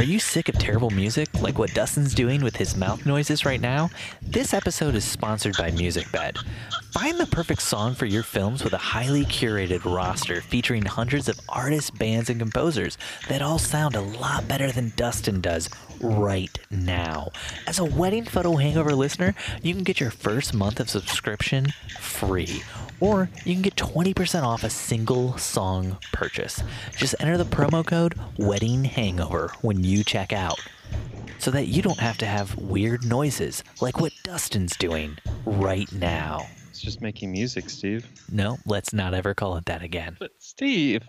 Are you sick of terrible music like what Dustin's doing with his mouth noises right now? This episode is sponsored by MusicBed. Find the perfect song for your films with a highly curated roster featuring hundreds of artists, bands, and composers that all sound a lot better than Dustin does right now. As a Wedding Photo Hangover listener, you can get your first month of subscription free or you can get 20% off a single song purchase. Just enter the promo code Wedding Hangover when you check out so that you don't have to have weird noises like what Dustin's doing right now. It's just making music, Steve. No, let's not ever call it that again. But Steve.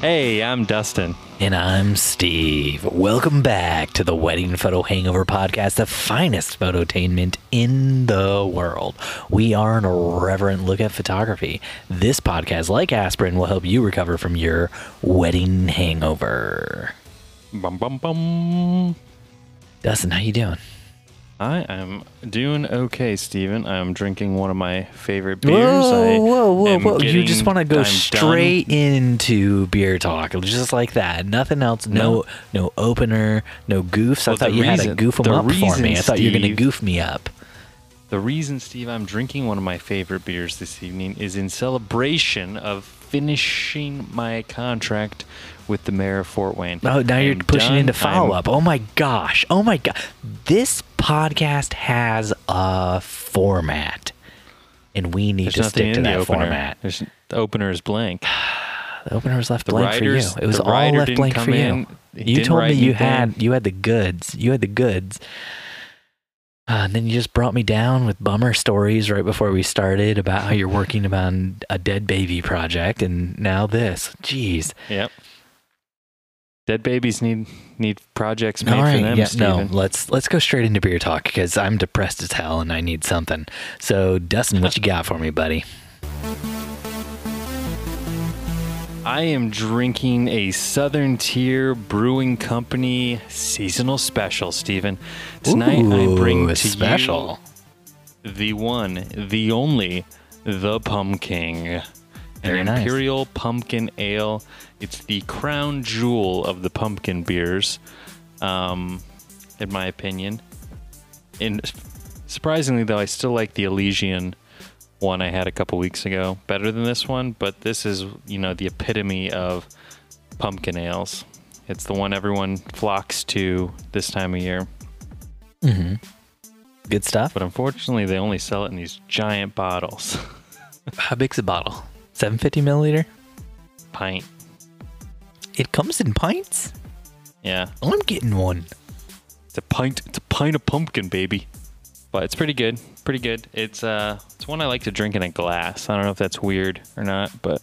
Hey, I'm Dustin. And I'm Steve. Welcome back to the Wedding Photo Hangover podcast, the finest phototainment in the world. We are an irreverent look at photography. This podcast, like aspirin, will help you recover from your wedding hangover. Bum bum bum. Dustin, how you doing? I am doing okay, Steven. I'm drinking one of my favorite beers. Whoa, I whoa, whoa, whoa. You just want to go I'm straight into beer talk, just like that. Nothing else. No, no, opener, no goofs. I thought you had to goof them the up for me. I thought you were going to goof me up. The reason, Steve, I'm drinking one of my favorite beers this evening is in celebration of finishing my contract with the mayor of Fort Wayne. Oh, now you're pushing done. into follow up. Oh my gosh. Oh my god. This podcast has a format, and we need to stick to the that opener. format. There's, the opener is blank. The opener was left The blank for you. It was all left blank for you. He You told me you anything. had you had the goods. You had the goods. Uh, and then you just brought me down with bummer stories right before we started about how you're working on a dead baby project, and now this. Jeez. Yep. Dead babies need need projects made right, for them, yeah, Steven. no, let's let's go straight into beer talk because I'm depressed as hell and I need something. So, Dustin, what you got for me, buddy? I am drinking a Southern Tier Brewing Company seasonal special, Steven. Tonight I bring to special. you the one, the only, the Pumking. An Very nice. Imperial Pumpkin Ale. It's the crown jewel of the pumpkin beers, um, in my opinion. And surprisingly, though, I still like the Elysian one I had a couple weeks ago better than this one, but this is, you know, the epitome of pumpkin ales. It's the one everyone flocks to this time of year. Mm-hmm. Good stuff. But unfortunately, they only sell it in these giant bottles. How big's a bottle? 750 milliliter. Pint. It comes in pints. Yeah. I'm getting one. It's a pint. It's a pint of pumpkin, baby. But it's pretty good. Pretty good. It's uh, it's one I like to drink in a glass. I don't know if that's weird or not, but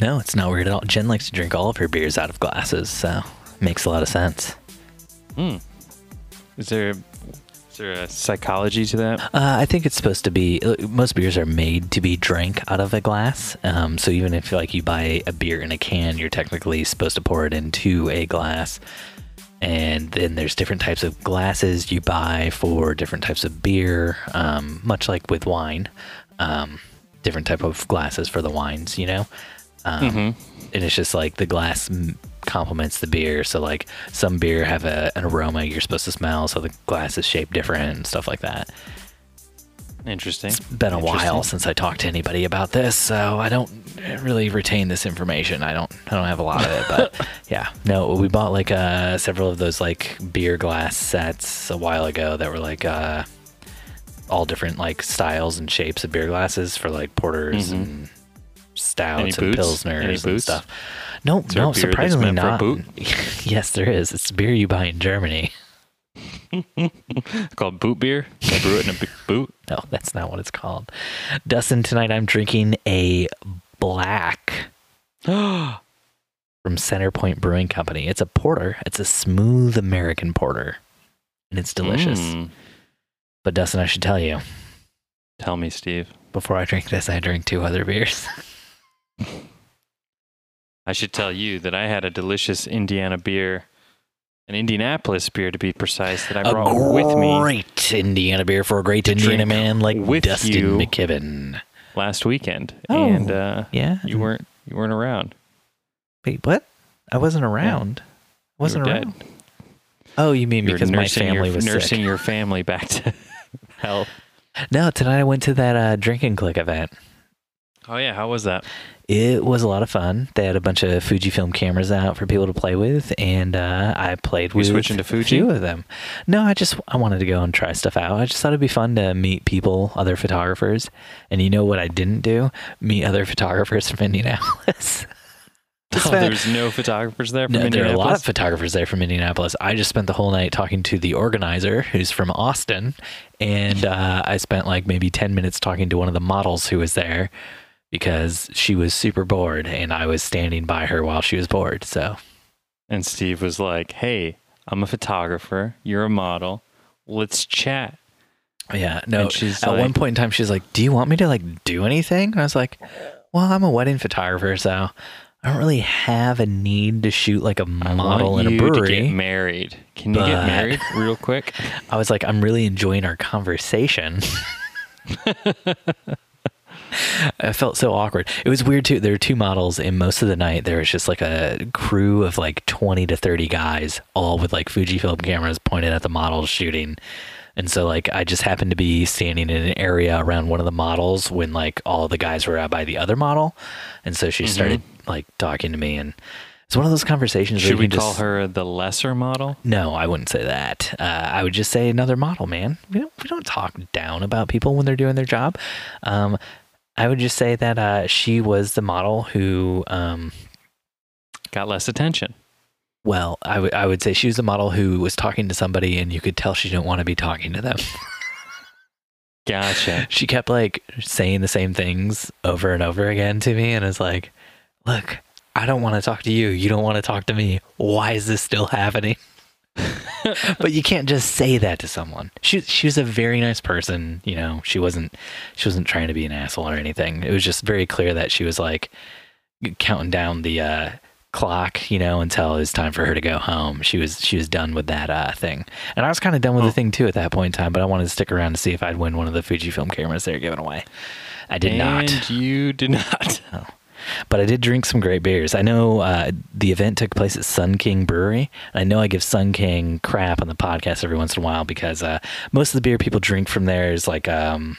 No, it's not weird at all. Jen likes to drink all of her beers out of glasses, so makes a lot of sense. mm. is there there a psychology to that? Uh, I think it's supposed to be. uh, Most beers are made to be drank out of a glass. Um, so even if like you buy a beer in a can, you're technically supposed to pour it into a glass. And then there's different types of glasses you buy for different types of beer. Um, much like with wine, um, different type of glasses for the wines. You know. Um, Mhm. And it's just like the glass complements the beer. So like some beer have a, an aroma you're supposed to smell, so the glass is shaped different and stuff like that. Interesting. It's been a while since I talked to anybody about this, so I don't really retain this information. I don't I don't have a lot of it, but yeah. No, we bought like uh several of those like beer glass sets a while ago that were like uh all different like styles and shapes of beer glasses for like porters Mhm. and stouts and pilsners Any and stuff. No, no, surprisingly meant for a not. boot? yes, there is. It's beer you buy in Germany. Called boot beer. They brew it in a boot. No, that's not what it's called. Dustin, tonight I'm drinking a black from Centerpoint Brewing Company. It's a porter. It's a smooth American porter, and it's delicious. Mm. But Dustin, I should tell you, Tell me, Steve. before I drink this, I drink two other beers. I should tell you that I had a delicious Indiana beer an Indianapolis beer to be precise that I A brought with me great Indiana beer for a great Indiana man like with Dustin. McKibben. last weekend, Oh, and uh, yeah. you weren't you weren't around. Wait, what? I wasn't around. I wasn't around. Oh, you mean You because my family your, was nursing sick? your family back to health. No, tonight I went to that uh, drinking click event. Oh yeah, how was that? It was a lot of fun. They had a bunch of Fujifilm cameras out for people to play with, and uh, I played with switching to a Fuji? few of them. No, I just I wanted to go and try stuff out. I just thought it'd be fun to meet people, other photographers. And you know what I didn't do? Meet other photographers from Indianapolis. Oh, there's no photographers there from no, there are a lot of photographers there from Indianapolis. I just spent the whole night talking to the organizer, who's from Austin, and uh, I spent like maybe ten minutes talking to one of the models who was there because she was super bored, and I was standing by her while she was bored. So And Steve was like, "Hey, I'm a photographer. You're a model. Let's chat." yeah, no. And she's At one point in time, she's like, "Do you want me to like do anything?" And I was like, "Well, I'm a wedding photographer, so." I don't really have a need to shoot like a model in a you to brewery. get married. Can you get married real quick? I was like, I'm really enjoying our conversation. I felt so awkward. It was weird too. There were two models, and most of the night there was just like a crew of like 20 to 30 guys, all with like Fujifilm cameras pointed at the models shooting. And so, like, I just happened to be standing in an area around one of the models when like all the guys were out by the other model. And so she started like talking to me, and it's one of those conversations. where Should you we call just- her the lesser model? no, I wouldn't say that. Uh, I would just say another model, man. We don't we don't talk down about people when they're doing their job. Um, I would just say that uh, she was the model who, um, Got less attention. well, I would I would say she was the model who was talking to somebody, and you could tell she didn't want to be talking to them. Gotcha. she kept like saying the same things over and over again to me, and it's like, look. I don't want to talk to you. You don't want to talk to me. Why is this still happening? but you can't just say that to someone. She she was a very nice person, you know. She wasn't she wasn't trying to be an asshole or anything. It was just very clear that she was like counting down the uh, clock, you know, until it was time for her to go home. She was she was done with that uh, thing, and I was kind of done with Oh. the thing too at that point in time. But I wanted to stick around to see if I'd win one of the Fujifilm cameras they were giving away. I did not. And you did not. but I did drink some great beers. I know uh, the event took place at Sun King Brewery. I know I give Sun King crap on the podcast every once in a while because uh, most of the beer people drink from there is like um,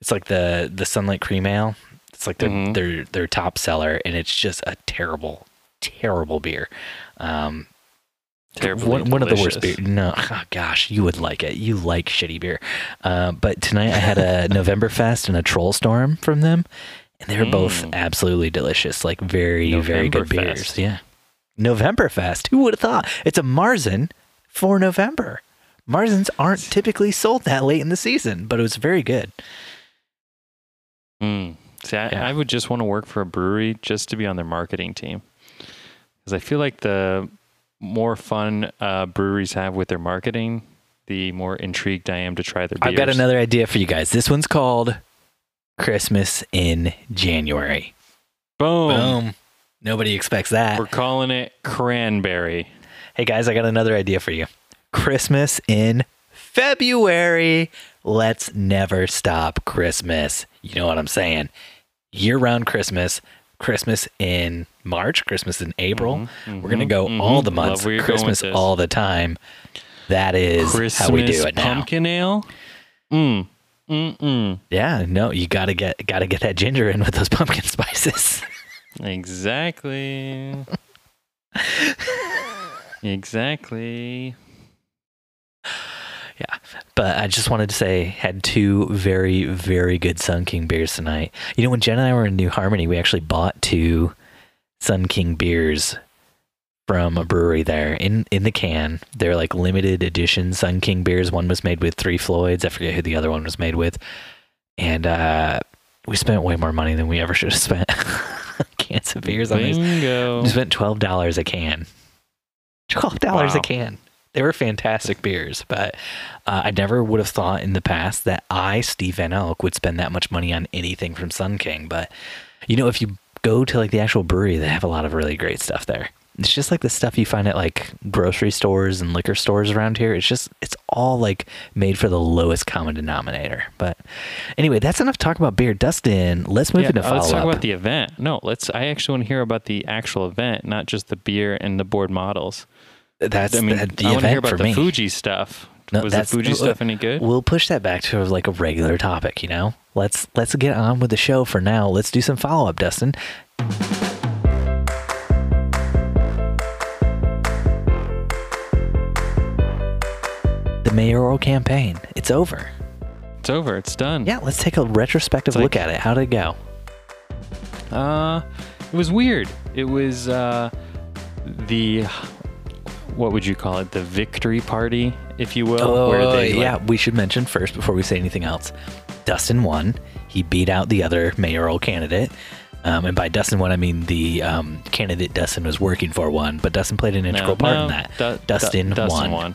it's like the the Sunlight Cream Ale. It's like their Mhm. their their top seller, and it's just a terrible, terrible beer. Um, one, one of the worst beer. No, oh, gosh, you would like it. You like shitty beer. Uh, but tonight I had a Novemberfest and a Troll Storm from them, and they were both Mm. absolutely delicious. Like very, very good Novemberfest. beers. Yeah, Novemberfest. Who would have thought? It's a Marzen for November. Marzens aren't typically sold that late in the season, but it was very good. Mm. See, I, Yeah. I would just want to work for a brewery just to be on their marketing team. Because I feel like the more fun uh, breweries have with their marketing, the more intrigued I am to try their beers. I've got another idea for you guys. This one's called Christmas in January. Boom. Boom. Nobody expects that. We're calling it cranberry. Hey guys, I got another idea for you. Christmas in February. Let's never stop Christmas. You know what I'm saying? Year round Christmas. Christmas in March, Christmas in April. Mhm, We're going to mhm, go mhm. all the months, where you're going with Christmas all the time. That is Christmas how we do it now. pumpkin ale. Mm. Mm-mm. Yeah, no, you got to get got to get that ginger in with those pumpkin spices. Exactly. exactly. Yeah, but I just wanted to say, had two very, very good Sun King beers tonight. You know, when Jen and I were in New Harmony, we actually bought two Sun King beers from a brewery there in in the can. They're like limited edition Sun King beers. One was made with Three Floyds. I forget who the other one was made with, and uh, we spent way more money than we ever should have spent. Cans of beers on these. Bingo. We spent twelve dollars a can. Twelve dollars a can. They were fantastic beers, but uh, I never would have thought in the past that I, Steve Van Elk, would spend that much money on anything from Sun King. But you know, if you go to like the actual brewery, they have a lot of really great stuff there. It's just like the stuff you find at like grocery stores and liquor stores around here. It's just it's all like made for the lowest common denominator. But anyway, that's enough talk about beer. Dustin, let's move Yeah, into uh, follow let's talk up. about the event. No, let's. I actually want to hear about the actual event, not just the beer and the board models. that's I mean, the, the I want to hear about the me. Fuji stuff. No, Was the Fuji uh, stuff any good? We'll push that back to like a regular topic, you know. Let's let's get on with the show for now. Let's do some follow up, Dustin. The mayoral campaign. It's over. It's over. It's done. Yeah, let's take a retrospective It's look at it. How did it go? Uh, it was weird. It was uh, the what would you call it? The victory party, if you will. Oh, they, like- yeah. We should mention first before we say anything else. Dustin won. He beat out the other mayoral candidate. Um, and by Dustin won, I mean the um, candidate Dustin was working for won, but Dustin played an No, integral part no, in that. Du- Du- Dustin, Dustin won. won.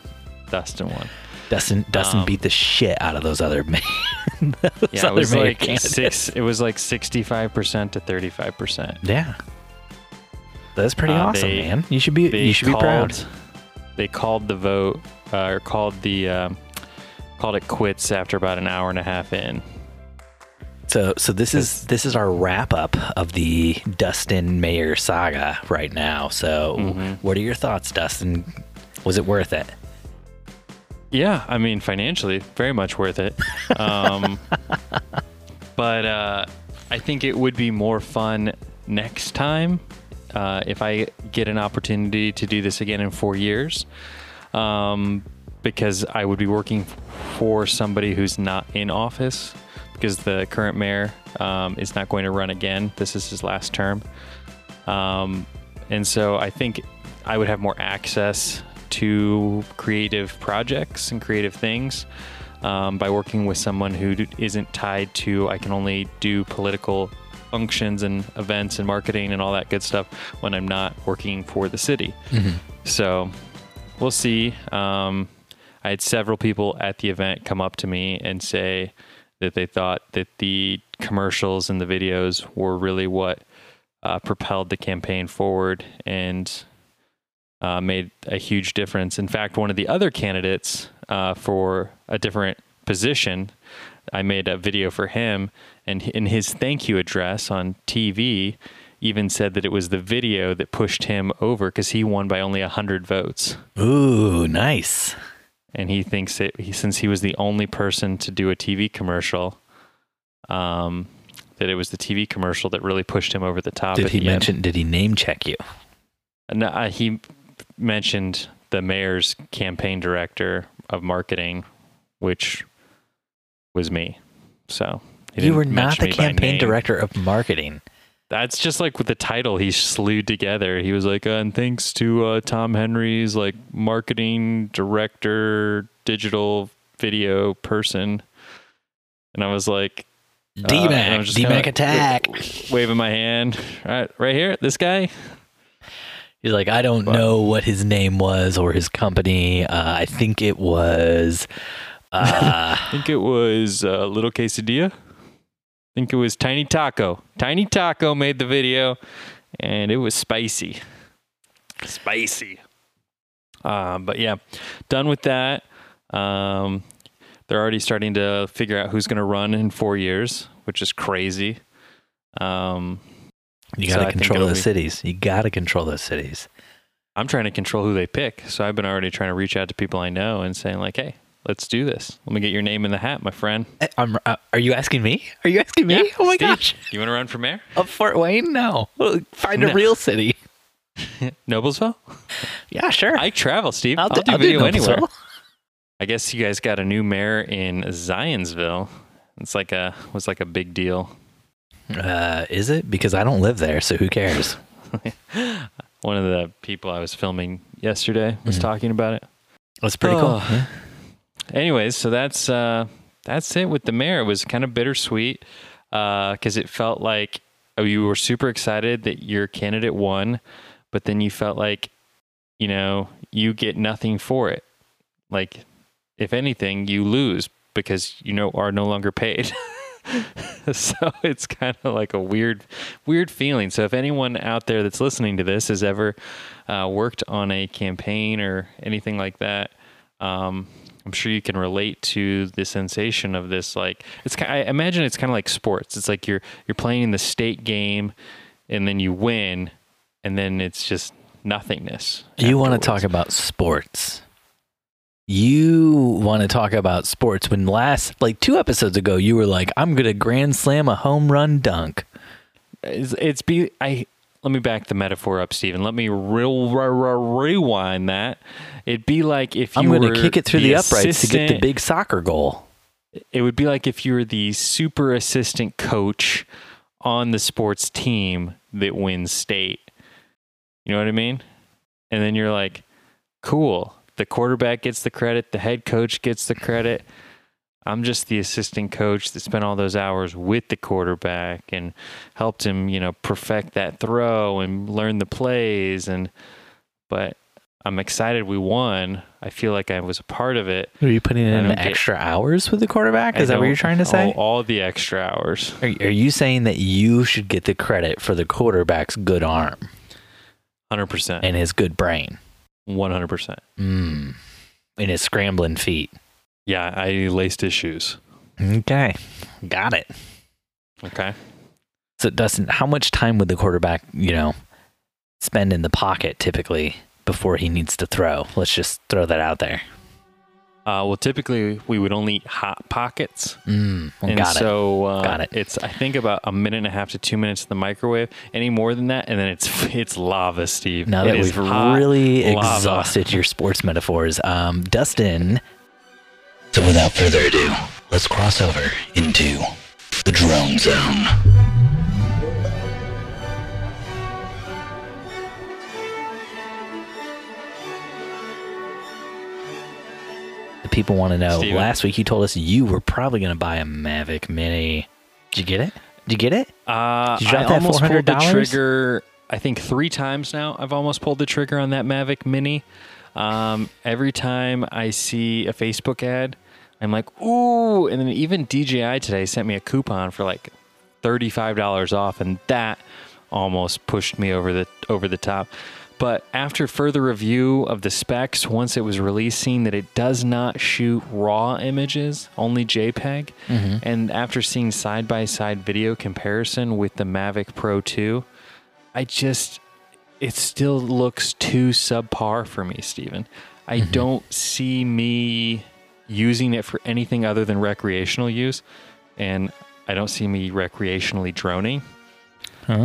Dustin won. Dustin Dustin Um, beat the shit out of those other ma- those Yeah, it was like candidates. six. It was like sixty-five percent to thirty-five percent. Yeah, that's pretty Uh, awesome, they- man. You should be you should be proud. They called the vote, uh, or called the um, called it quits after about an hour and a half in. So so this is this is our wrap up of the Dustin Mayer saga right now. So Mhm. what are your thoughts, Dustin? Was it worth it? Yeah, I mean financially, very much worth it. Um, but uh, I think it would be more fun next time uh, if I get an opportunity to do this again in four years, um, because I would be working for somebody who's not in office. Because the current mayor um, is not going to run again. This is his last term. Um, and so I think I would have more access to creative projects and creative things um, by working with someone who isn't tied to, I can only do political functions and events and marketing and all that good stuff when I'm not working for the city. So we'll see. Um, I had several people at the event come up to me and say that they thought that the commercials and the videos were really what uh, propelled the campaign forward and uh, made a huge difference. In fact, one of the other candidates uh, for a different position, I made a video for him, and in his thank you address on TV, even said that it was the video that pushed him over because he won by only 100 votes. Ooh, nice. And he thinks that he, since he was the only person to do a TV commercial, um, that it was the TV commercial that really pushed him over the top. Did he the end. mention? Did he name check you? No, uh, he mentioned the mayor's campaign director of marketing, which was me. So You were not the campaign director of marketing. That's just like with the title he slewed together. He was like, uh, and thanks to uh, Tom Henry's like marketing director, digital video person. And I was like, uh, was DMAC, just DMAC attack. waving my hand. Right, right here, this guy. He's like, I don't But- know what his name was or his company. Uh, I think it was. Uh, I think it was uh, Little Quesadilla. I think it was Tiny Taco. Tiny Taco made the video, and it was spicy. Spicy. Um, but yeah, done with that. Um, they're already starting to figure out who's going to run in four years, which is crazy. Um, you got to think control those be- cities. You got to control those cities. I'm trying to control who they pick, so I've been already trying to reach out to people I know and saying like, "Hey, let's do this. Let me get your name in the hat, my friend." Eh, I'm, uh, are you asking me? Are you asking me? Yeah, oh my Steve, gosh. You want to run for mayor? Of Fort Wayne? No. Find a real city. Noblesville? Yeah, sure. I travel, Steve. I'll, I'll, do I'll video Noblesville. anywhere. I guess you guys got a new mayor in Zionsville. It's like a was like a big deal. Uh, is it? Because I don't live there, so who cares? One of the people I was filming yesterday was Mhm. talking about it. That's pretty cool. Oh. Yeah. Anyways, so that's uh, that's it with the mayor. It was kind of bittersweet because it felt like oh, you were super excited that your candidate won, but then you felt like you know you get nothing for it. Like if anything, you lose because you know are no longer paid. so it's kind of like a weird, weird feeling. So if anyone out there that's listening to this has ever uh, worked on a campaign or anything like that, um, I'm sure you can relate to the sensation of this. Like it's, I imagine it's kind of like sports. It's like you're you're playing the state game, and then you win, and then it's just nothingness. You want to talk about sports. You want to talk about sports when last, like two episodes ago, you were like, I'm going to grand slam a home run dunk. It's, it's be I. Let me back the metaphor up, Stephen. Let me real re- re- rewind that. It'd be like if you I'm to kick it through the, uprights to get the big soccer goal. it would be like if you were the super assistant coach on the sports team that wins state. You know what I mean? And then you're like, cool. The quarterback gets the credit, the head coach gets the credit. I'm just the assistant coach that spent all those hours with the quarterback and helped him, you know, perfect that throw and learn the plays and but I'm excited we won. I feel like I was a part of it. Are you putting in don't get- extra hours with the quarterback? Is that what you're trying to say? All, all the extra hours. Are, are you saying that you should get the credit for the quarterback's good arm Hundred percent. and his good brain? One hundred percent. Mm. And his scrambling feet. Yeah, I laced his shoes. Okay. Got it. Okay. So, Dustin, how much time would the quarterback, you know, spend in the pocket typically before he needs to throw? Let's just throw that out there. Uh, well, typically we would only eat hot pockets, Mm, and got it. so uh, Got it. It's I think about a minute and a half to two minutes in the microwave. Any more than that, and then it's it's lava, Steve. Now It that is we've really lava. exhausted your sports metaphors, um, Dustin. So, without further ado, let's cross over into the drone zone. The people want to know. Steven. Last week, you told us you were probably going to buy a Mavic Mini. Did you get it? Did you get it? Uh, Did you drop I that almost pulled the trigger. I think three times now. I've almost pulled the trigger on that Mavic Mini. Um, every time I see a Facebook ad, I'm like, ooh! And then even DJI today sent me a coupon for like thirty-five dollars off, and that almost pushed me over the over the top. But after further review of the specs, once it was released, seeing that it does not shoot RAW images, only JPEG, mm-hmm. and after seeing side by side video comparison with the Mavic Pro 2, I just, it still looks too subpar for me, Steven. I mm-hmm. don't see me using it for anything other than recreational use, and I don't see me recreationally droning.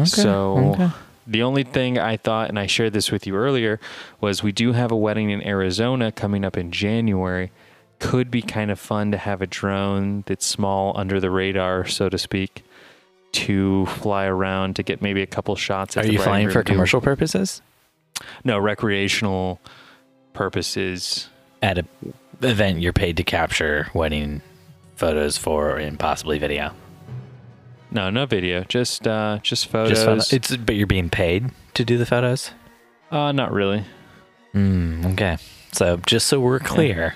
So the only thing I thought, and I shared this with you earlier, was we do have a wedding in Arizona coming up in January. Could be kind of fun to have a drone that's small under the radar, so to speak, to fly around to get maybe a couple shots. at Are the you flying for commercial purposes? No, recreational purposes. At a event you're paid to capture wedding photos for and possibly video. No, no video, just uh, just photos. Just photo- it's but you're being paid to do the photos. uh, not really. Mm, okay. So just so we're clear,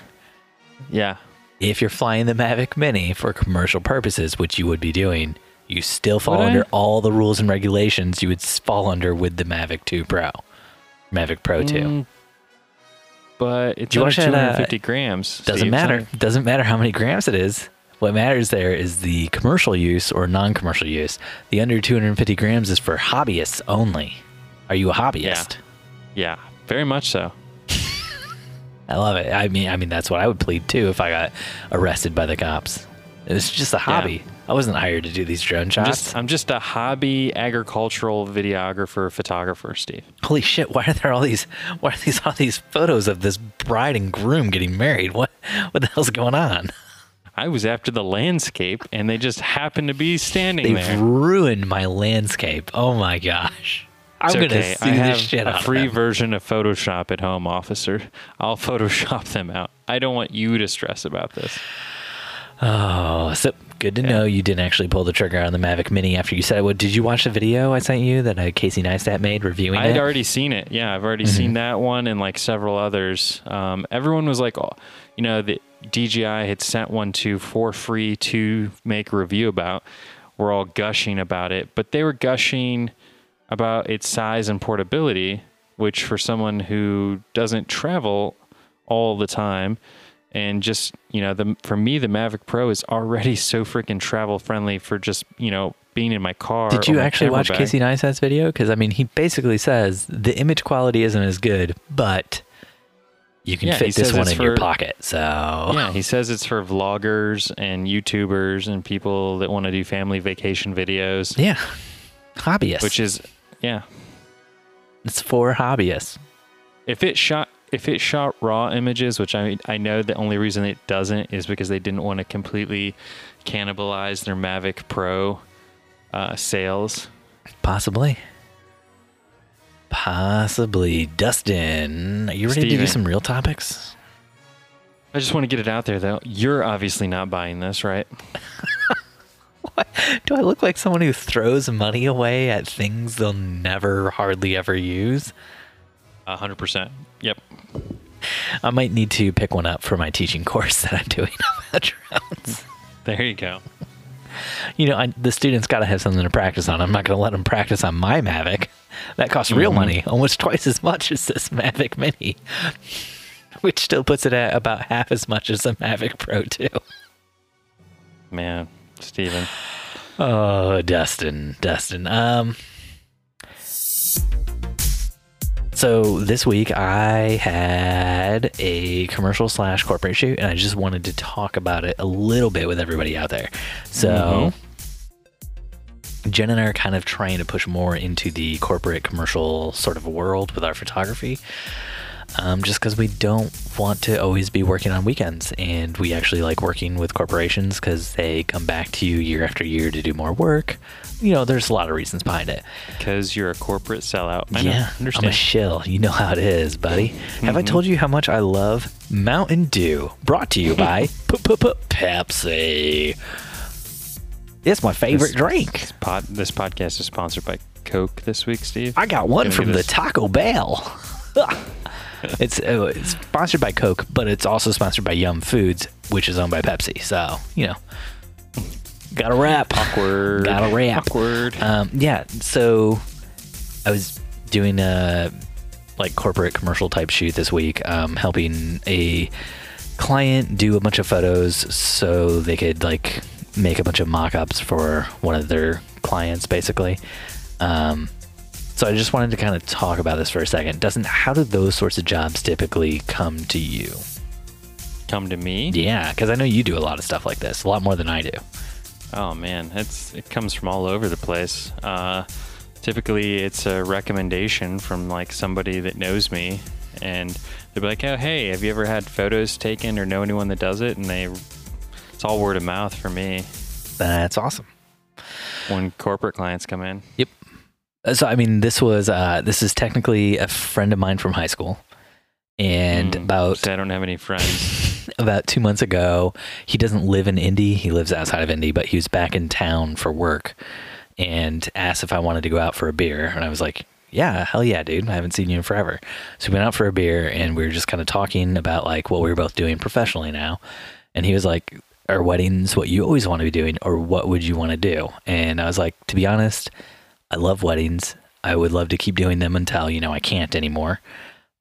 Yeah, if you're flying the Mavic Mini for commercial purposes, which you would be doing, you still fall Would I? under all the rules and regulations you would fall under with the Mavic 2 Pro, Mavic Pro 2. Mm, but it's you under watch that, uh, 250 grams. Doesn't Steve. matter. Doesn't matter how many grams it is. What matters there is the commercial use or non-commercial use. The under 250 grams is for hobbyists only. Are you a hobbyist? Yeah, very much so. I love it. I mean, I mean that's what I would plead too if I got arrested by the cops. It's just a hobby. I wasn't hired to do these drone I'm shots. just, I'm just a hobby agricultural videographer, photographer, Steve. Holy shit! Why are there all these? Why are these all these photos of this bride and groom getting married? What what the hell's going on? I was after the landscape, and they just happened to be standing there. They've there. ruined my landscape. Oh my gosh! I'm gonna okay. I have a of free them. version of Photoshop at home, officer. I'll Photoshop them out. I don't want you to stress about this. Oh, so good to know you didn't actually pull the trigger on the Mavic Mini after you said it. would. Did you watch the video I sent you that uh, Casey Neistat made reviewing it? I'd already seen it. Yeah, I've already Mm-hmm. seen that one and like several others. Um, everyone was like, oh, you know, the DJI had sent one to for free to make a review about were all gushing about it, but they were gushing about its size and portability, which for someone who doesn't travel all the time and just, you know, the for me the Mavic Pro is already so freaking travel friendly for just, you know, being in my car. Did you actually watch bag. Casey Neistat's video? Because I mean, he basically says the image quality isn't as good, but you can Yeah, fit this one in your pocket. So Yeah, he says it's for vloggers and YouTubers and people that want to do family vacation videos, yeah, hobbyists. which is yeah. it's for hobbyists. If it shot if it shot raw images, which I I know the only reason it doesn't is because they didn't want to completely cannibalize their Mavic Pro uh, sales. Possibly. Possibly. Dustin, are you ready to do some real topics? I just want to get it out there though. You're obviously not buying this, right? Do I look like someone who throws money away at things they'll never hardly ever use? A hundred percent. Yep. I might need to pick one up for my teaching course that I'm doing about drones. There you go. You know, I, the students got to have something to practice on. I'm not going to let them practice on my Mavic. That costs real Mhm. money, almost twice as much as this Mavic Mini, which still puts it at about half as much as the Mavic Pro 2. Man, Steven. Oh, Dustin, Dustin. Um, so this week I had a commercial slash corporate shoot, and I just wanted to talk about it a little bit with everybody out there. So. Jen and I are kind of trying to push more into the corporate commercial sort of world with our photography. Um, just because we don't want to always be working on weekends. And we actually like working with corporations because they come back to you year after year to do more work. You know, there's a lot of reasons behind it. Because you're a corporate sellout. I know, yeah, I'm a shill. You know how it is, buddy. Have I Mhm. told you how much I love Mountain Dew? Brought to you by Pepsi. It's my favorite This- drink. This, pod, this podcast is sponsored by Coke this week, Steve. I got one from the Taco Bell. it's uh, it's sponsored by Coke, but it's also sponsored by Yum Foods, which is owned by Pepsi. So you know, got a wrap. Awkward. Got a wrap. Awkward. Um, yeah. So I was doing a like corporate commercial type shoot this week, um, helping a client do a bunch of photos so they could like make a bunch of mock-ups for one of their clients, basically. Um, so I just wanted to kind of talk about this for a second. Doesn't how do those sorts of jobs typically come to you? Come to me. Yeah, because I know you do a lot of stuff like this, a lot more than I do. Oh man, it's it comes from all over the place. Uh, typically, it's a recommendation from like somebody that knows me, and they'll be like, "Oh, hey, have you ever had photos taken or know anyone that does it?" And they, it's all word of mouth for me That's awesome. when corporate clients come in. Yep. Uh, So I mean, this was uh, this is technically a friend of mine from high school, and Mm, about I don't have any friends. about two months ago, he doesn't live in Indy. He lives outside of Indy, but he was back in town for work, and asked if I wanted to go out for a beer, and I was like, "Yeah, hell yeah, dude! I haven't seen you in forever." So we went out for a beer, and we were just kind of talking about like what we were both doing professionally now, and he was like. Are weddings what you always want to be doing, or what would you want to do? And I was like, to be honest, I love weddings. I would love to keep doing them until, you know, I can't anymore.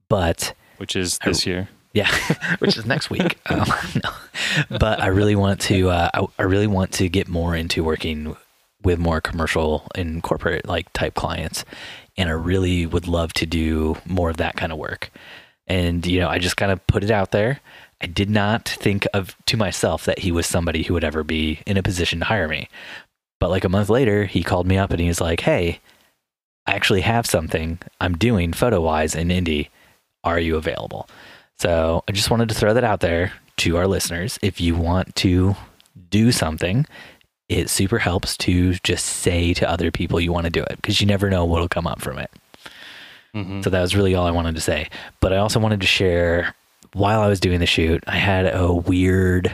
But which is this year. Yeah, which is next week. Um, no. But I really want to, uh, I, I really want to get more into working with more commercial and corporate like type clients. And I really would love to do more of that kind of work. And, you know, I just kind of put it out there. I did not think of to myself that he was somebody who would ever be in a position to hire me. But like a month later, he called me up and he was like, Hey, I actually have something I'm doing photo wise in Indy. Are you available? So I just wanted to throw that out there to our listeners. If you want to do something, it super helps to just say to other people you want to do it because you never know what'll come up from it. hmm So that was really all I wanted to say. But I also wanted to share while I was doing the shoot, I had a weird,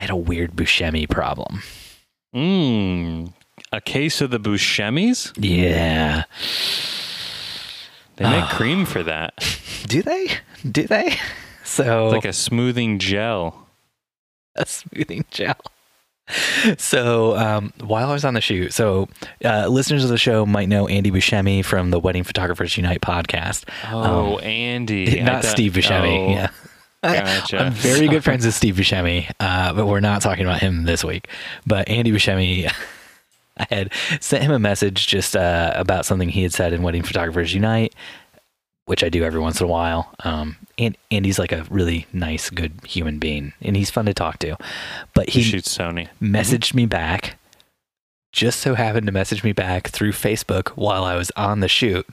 I had a weird Buscemi problem. Mm, a case of the Buscemi's. Yeah. They make Ah. cream for that. Do they? Do they? So It's like a smoothing gel. a smoothing gel. So um, while I was on the shoot, so uh, listeners of the show might know Andy Buscemi from the Wedding Photographers Unite podcast. Oh, Andy. Not thought- Steve Buscemi. oh, Yeah. Gotcha. I'm very good friends with Steve Buscemi, uh, but we're not talking about him this week. But Andy Buscemi, I had sent him a message just uh, about something he had said in Wedding Photographers Unite, which I do every once in a while. Um, and he's like a really nice, good human being, and he's fun to talk to. But He he shoots Sony. messaged me back, just so happened to message me back through Facebook while I was on the shoot.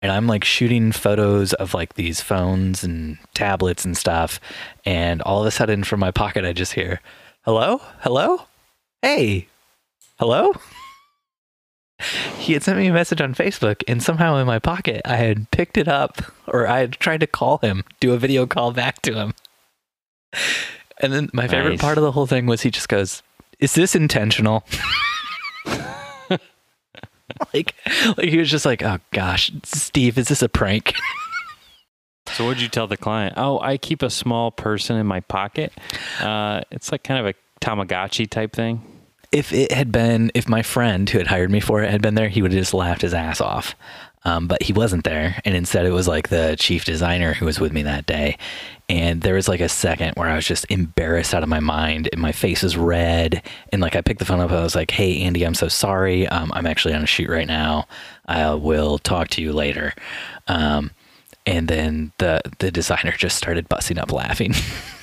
And I'm like shooting photos of like these phones and tablets and stuff. And all of a sudden from my pocket, I just hear, hello? Hello? Hey, hello? He had sent me a message on Facebook, and somehow in my pocket, I had picked it up or I had tried to call him, do a video call back to him. And then my favorite Nice. part of the whole thing was he just goes, Is this intentional? like, like he was just like, Oh gosh, Steve, is this a prank? So what'd you tell the client? Oh, I keep a small person in my pocket. Uh, it's like kind of a Tamagotchi type thing. If it had been, if my friend who had hired me for it had been there, he would have just laughed his ass off. Um, but he wasn't there. And instead, it was like the chief designer who was with me that day. And there was like a second where I was just embarrassed out of my mind and my face was red. And like I picked the phone up and I was like, hey, Andy, I'm so sorry. Um, I'm actually on a shoot right now. I will talk to you later. Um, and then the, the designer just started busting up laughing.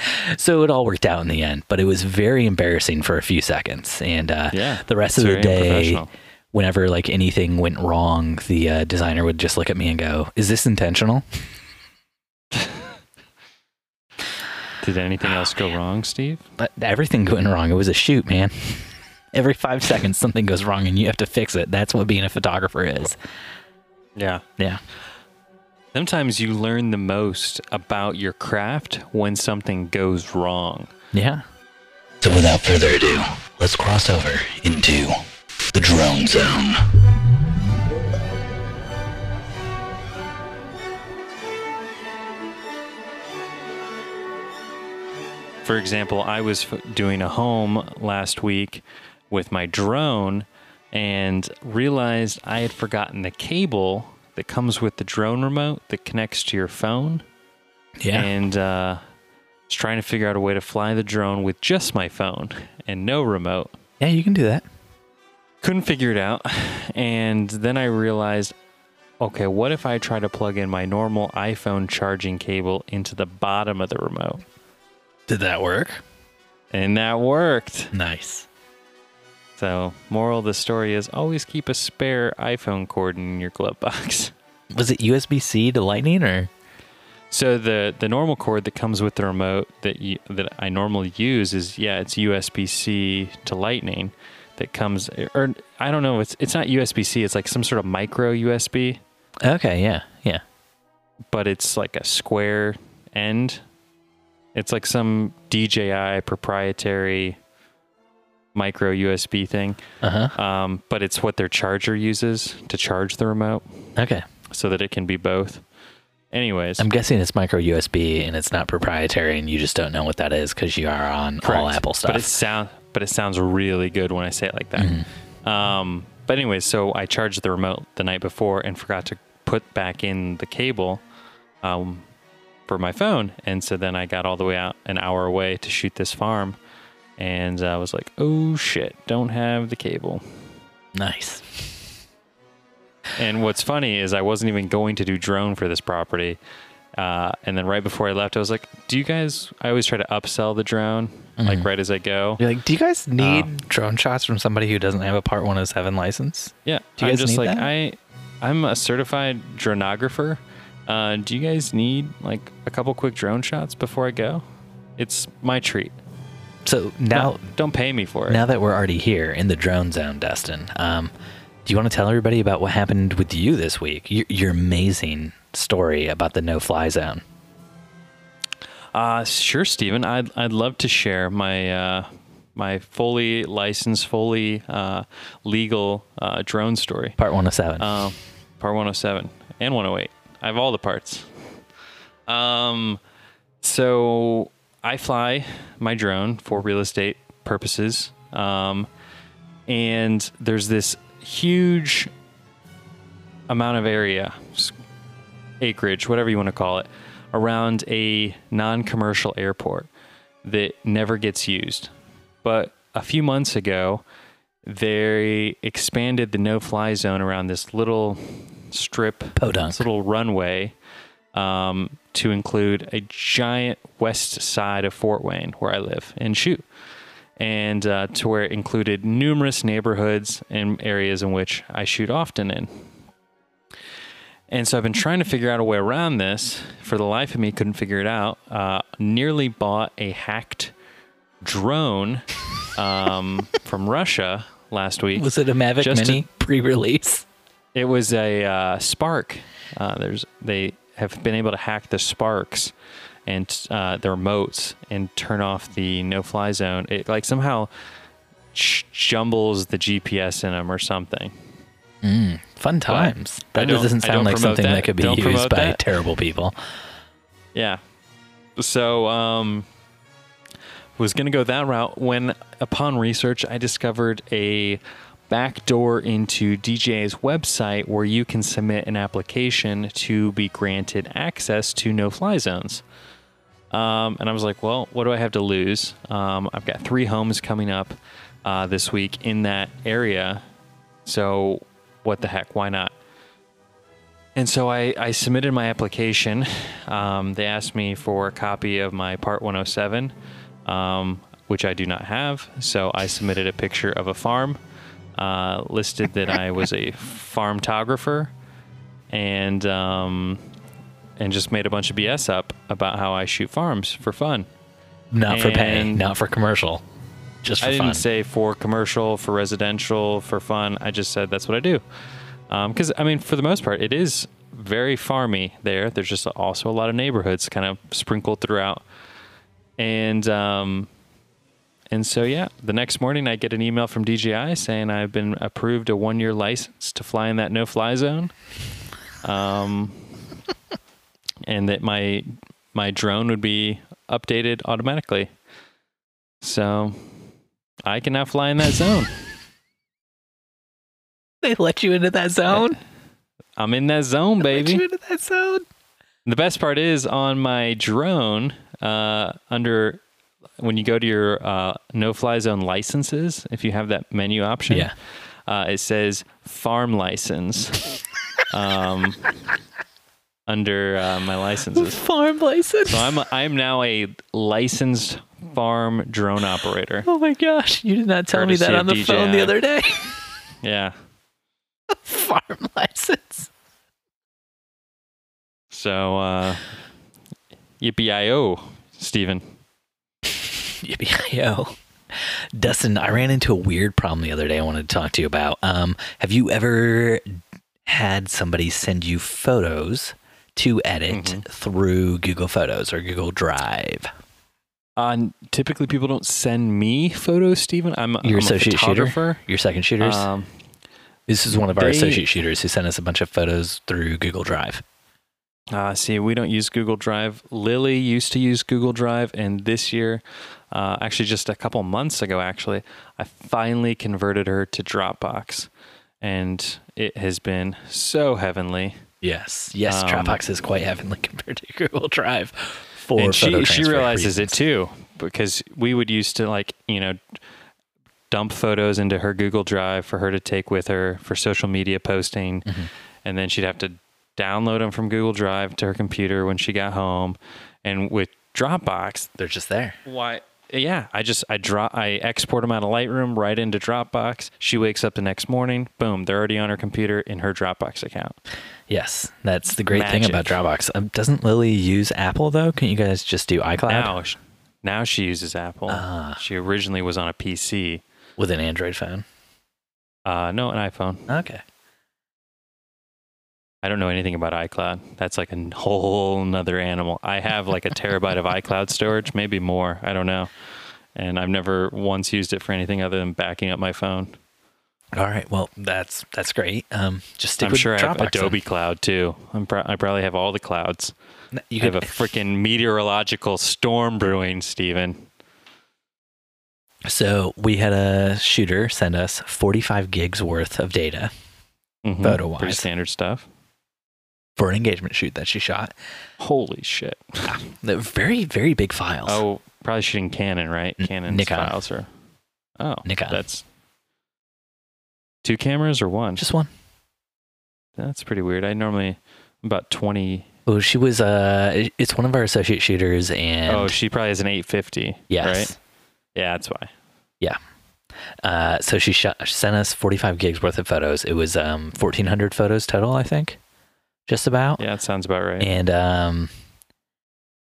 so it all worked out in the end, but it was very embarrassing for a few seconds. And uh, Yeah. the rest of the day, whenever like anything went wrong, the uh, designer would just look at me and go, "Is this intentional?" Did anything else go wrong, Steve? But everything went wrong. It was a shoot, man. Every five seconds, something goes wrong, and you have to fix it. That's what being a photographer is. Yeah. Yeah. Sometimes you learn the most about your craft when something goes wrong. Yeah. So without further ado, let's cross over into the drone zone. For example, I was doing a home last week with my drone and realized I had forgotten the cable that comes with the drone remote that connects to your phone. Yeah. And uh, was trying to figure out a way to fly the drone with just my phone and no remote. yeah, you can do that. Couldn't figure it out. And then I realized okay, what if I try to plug in my normal iPhone charging cable into the bottom of the remote? Did that work? And that worked. Nice. So, moral of the story is always keep a spare iPhone cord in your glove box. Was it USB C to Lightning or? So the the normal cord that comes with the remote that you, that I normally use is yeah, it's USB C to Lightning that comes or I don't know, it's it's not USB C, it's like some sort of micro USB, Okay. Yeah. Yeah. but it's like a square end. It's like some DJI proprietary micro USB thing. Uh huh. Um, but it's what their charger uses to charge the remote Okay. so that it can be both. Anyways, I'm guessing it's micro USB and it's not proprietary, and you just don't know what that is because you are on all Apple stuff. But it sound but it sounds really good when I say it like that. Mm-hmm. Um, but anyways, so I charged the remote the night before and forgot to put back in the cable um, for my phone, and so then I got all the way out an hour away to shoot this farm, and I was like, oh shit, don't have the cable. nice. And what's funny is I wasn't even going to do drone for this property. Uh, and then right before I left, I was like, "Do you guys?" I always try to upsell the drone, like right as I go. You're like, do you guys need Oh. drone shots from somebody who doesn't have a Part 107 license? Yeah, Do you I'm guys just need like that? I, I'm a certified dronographer. Uh, do you guys need like a couple quick drone shots before I go? It's my treat. So now, don't, don't pay me for it. now that we're already here in the drone zone, Dustin, um, do you want to tell everybody about what happened with you this week? Your, your amazing story about the no-fly zone. Uh, sure, Steven. I'd I'd love to share my uh, my fully licensed, fully uh, legal uh, drone story. Part 107. Um, part 107 and 108. I have all the parts. Um, so I fly my drone for real estate purposes. Um, and there's this huge amount of area, acreage, whatever you want to call it, around a non commercial airport that never gets used. But a few months ago, they expanded the no fly zone around this little strip, Podunk. this little runway, um, to include a giant west side of Fort Wayne, where I live and shoot, and uh, to where it included numerous neighborhoods and areas in which I shoot often in. And so I've been trying to figure out a way around this. For the life of me, couldn't figure it out. Uh, nearly bought a hacked drone um, from Russia last week. Was it a Mavic Mini pre-release? It was a uh, Spark. Uh, there's they have been able to hack the Sparks and uh, the remotes and turn off the no-fly zone. It like somehow ch- jumbles the GPS in them or something. Fun times. I That doesn't sound like something that, that. could be Don't used by that. terrible people. Yeah. So um was going to go that route when upon research I discovered a backdoor into DJI's website where you can submit an application to be granted access to no-fly zones. Um, and I was like, well, what do I have to lose? Um, I've got three homes coming up uh, this week in that area. So what the heck? Why not? And so I, I submitted my application. Um, they asked me for a copy of my Part 107, um, which I do not have. So I submitted a picture of a farm, uh, listed that I was a farmtographer, and um, and just made a bunch of BS up about how I shoot farms for fun. Not for pay, not for commercial, just for I didn't fun. say for commercial, for residential, for fun. I just said that's what I do. Because I mean, for the most part, it is very farmy there. There's just also a lot of neighborhoods kind of sprinkled throughout, and um, and so yeah, the next morning I get an email from DJI saying I've been approved a one year license to fly in that no fly zone, um, and that my my drone would be updated automatically. So I can now fly in that zone. they let you into that zone, I'm in that zone, Let you baby. into that zone. The best part is on my drone, uh, under when you go to your uh, no fly zone licenses, if you have that menu option, Yeah. uh, it says farm license um, under uh, my licenses. Farm license. So I'm I'm now a licensed farm drone operator. oh my gosh, you did not tell me that on the phone the other day. Yeah. Farm license. So uh, yippee Stephen. Yippee-yo. Dustin, I ran into a weird problem the other day I wanted to talk to you about. Um, have you ever had somebody send you photos to edit Mm-hmm. through Google Photos or Google Drive? Uh, typically, people don't send me photos, Stephen. I'm, Your I'm a associate shooter? Your second shooters? Um, this is one of our they- associate shooters who sent us a bunch of photos through Google Drive. Uh, see, we don't use Google Drive. Lily used to use Google Drive, and this year, uh, actually, just a couple months ago, actually, I finally converted her to Dropbox, and it has been so heavenly. Yes. Yes, Um, Dropbox is quite heavenly compared to Google Drive for and she she realizes it too because we would used to like you know dump photos into her Google Drive for her to take with her for social media posting, Mm-hmm. and then she'd have to download them from Google Drive to her computer when she got home. And with Dropbox, They're just there. why? Yeah, I just I draw I export them out of Lightroom right into Dropbox. She wakes up the next morning, boom, they're already on her computer in her Dropbox account. Yes, that's the great thing about Dropbox. Um, doesn't Lily use Apple though? Can you guys just do iCloud Now, now she uses Apple. Ah. She originally was on a PC. with an Android phone? Uh, no, an iPhone. Okay. I don't know anything about iCloud. That's like a whole nother animal. I have like a terabyte of iCloud storage, maybe more. I don't know. And I've never once used it for anything other than backing up my phone. All right. Well, that's that's great. Um, just stick I'm with sure I have Dropbox then. Adobe Cloud too. I'm pro- I probably have all the clouds. You have a freaking meteorological storm brewing, Stephen. So we had a shooter send us 45 gigs worth of data Mhm. Photo-wise. Pretty standard stuff. For an engagement shoot that she shot. Holy shit. They're very, very big files. Oh, probably shooting Canon, right? N- Canon's Nikon. files are. Oh, Nikon. That's two cameras or one. just one. That's pretty weird. I normally about twenty. Oh, she was. Uh, it's one of our associate shooters, and oh, she probably has an 850. yes, Right. Yeah, that's why. Yeah. Uh, so she shot, sent us 45 gigs worth of photos. It was um 1,400 photos total, I think, just about. Yeah, that sounds about right. And um,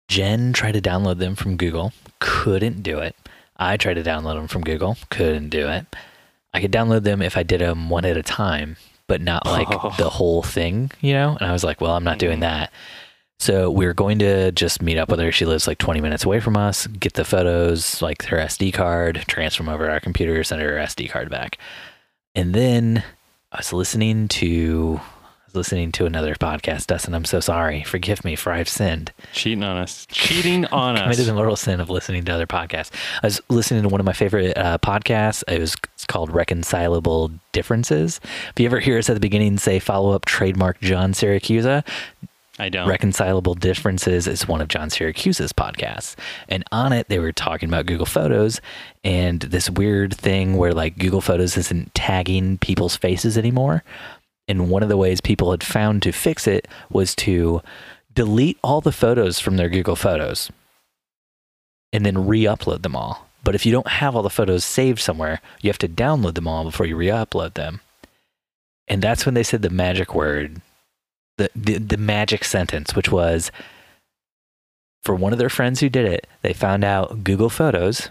Jen tried to download them from Google, couldn't do it. I tried to download them from Google, couldn't do it. I could download them if I did them one at a time, but not like Oh. the whole thing, you know? And I was like, well, I'm not doing Mhm. that. So we are going to just meet up with her. She lives like 20 minutes away from us, get the photos, like her SD card, transfer them over to our computer, send her her SD card back. And then I was listening to listening to another podcast, Dustin. I'm so sorry. Forgive me for I've sinned. Cheating on us. Cheating on us. Committed the mortal sin of listening to other podcasts. I was listening to one of my favorite uh, podcasts. It was it's called Reconcilable Differences. If you ever hear us at the beginning say follow up trademark John Siracusa, I don't. Reconcilable Differences is one of John Siracusa's podcasts. And on it, they were talking about Google Photos and this weird thing where like Google Photos isn't tagging people's faces anymore. And one of the ways people had found to fix it was to delete all the photos from their Google Photos and then re upload them all. But if you don't have all the photos saved somewhere, you have to download them all before you re upload them. And that's when they said the magic word the, the the magic sentence, which was for one of their friends who did it, they found out Google Photos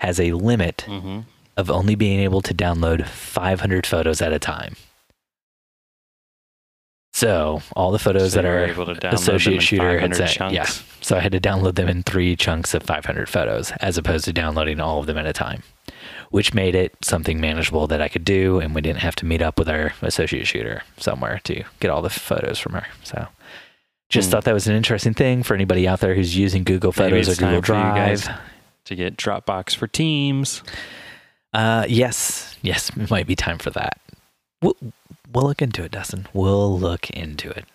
has a limit hmm of only being able to download 500 photos at a time. So all the photos So that are able to associate shooter had 500 said, chunks. yeah. So I had to download them in three chunks of 500 photos, as opposed to downloading all of them at a time, which made it something manageable that I could do, and we didn't have to meet up with our associate shooter somewhere to get all the photos from her. So just Hmm. thought that was an interesting thing for anybody out there who's using Google Photos or Google for you guys Drive. to get Dropbox for Teams. Uh, yes, yes, it might be time for that. We'll, we'll look into it, Dustin. We'll look into it.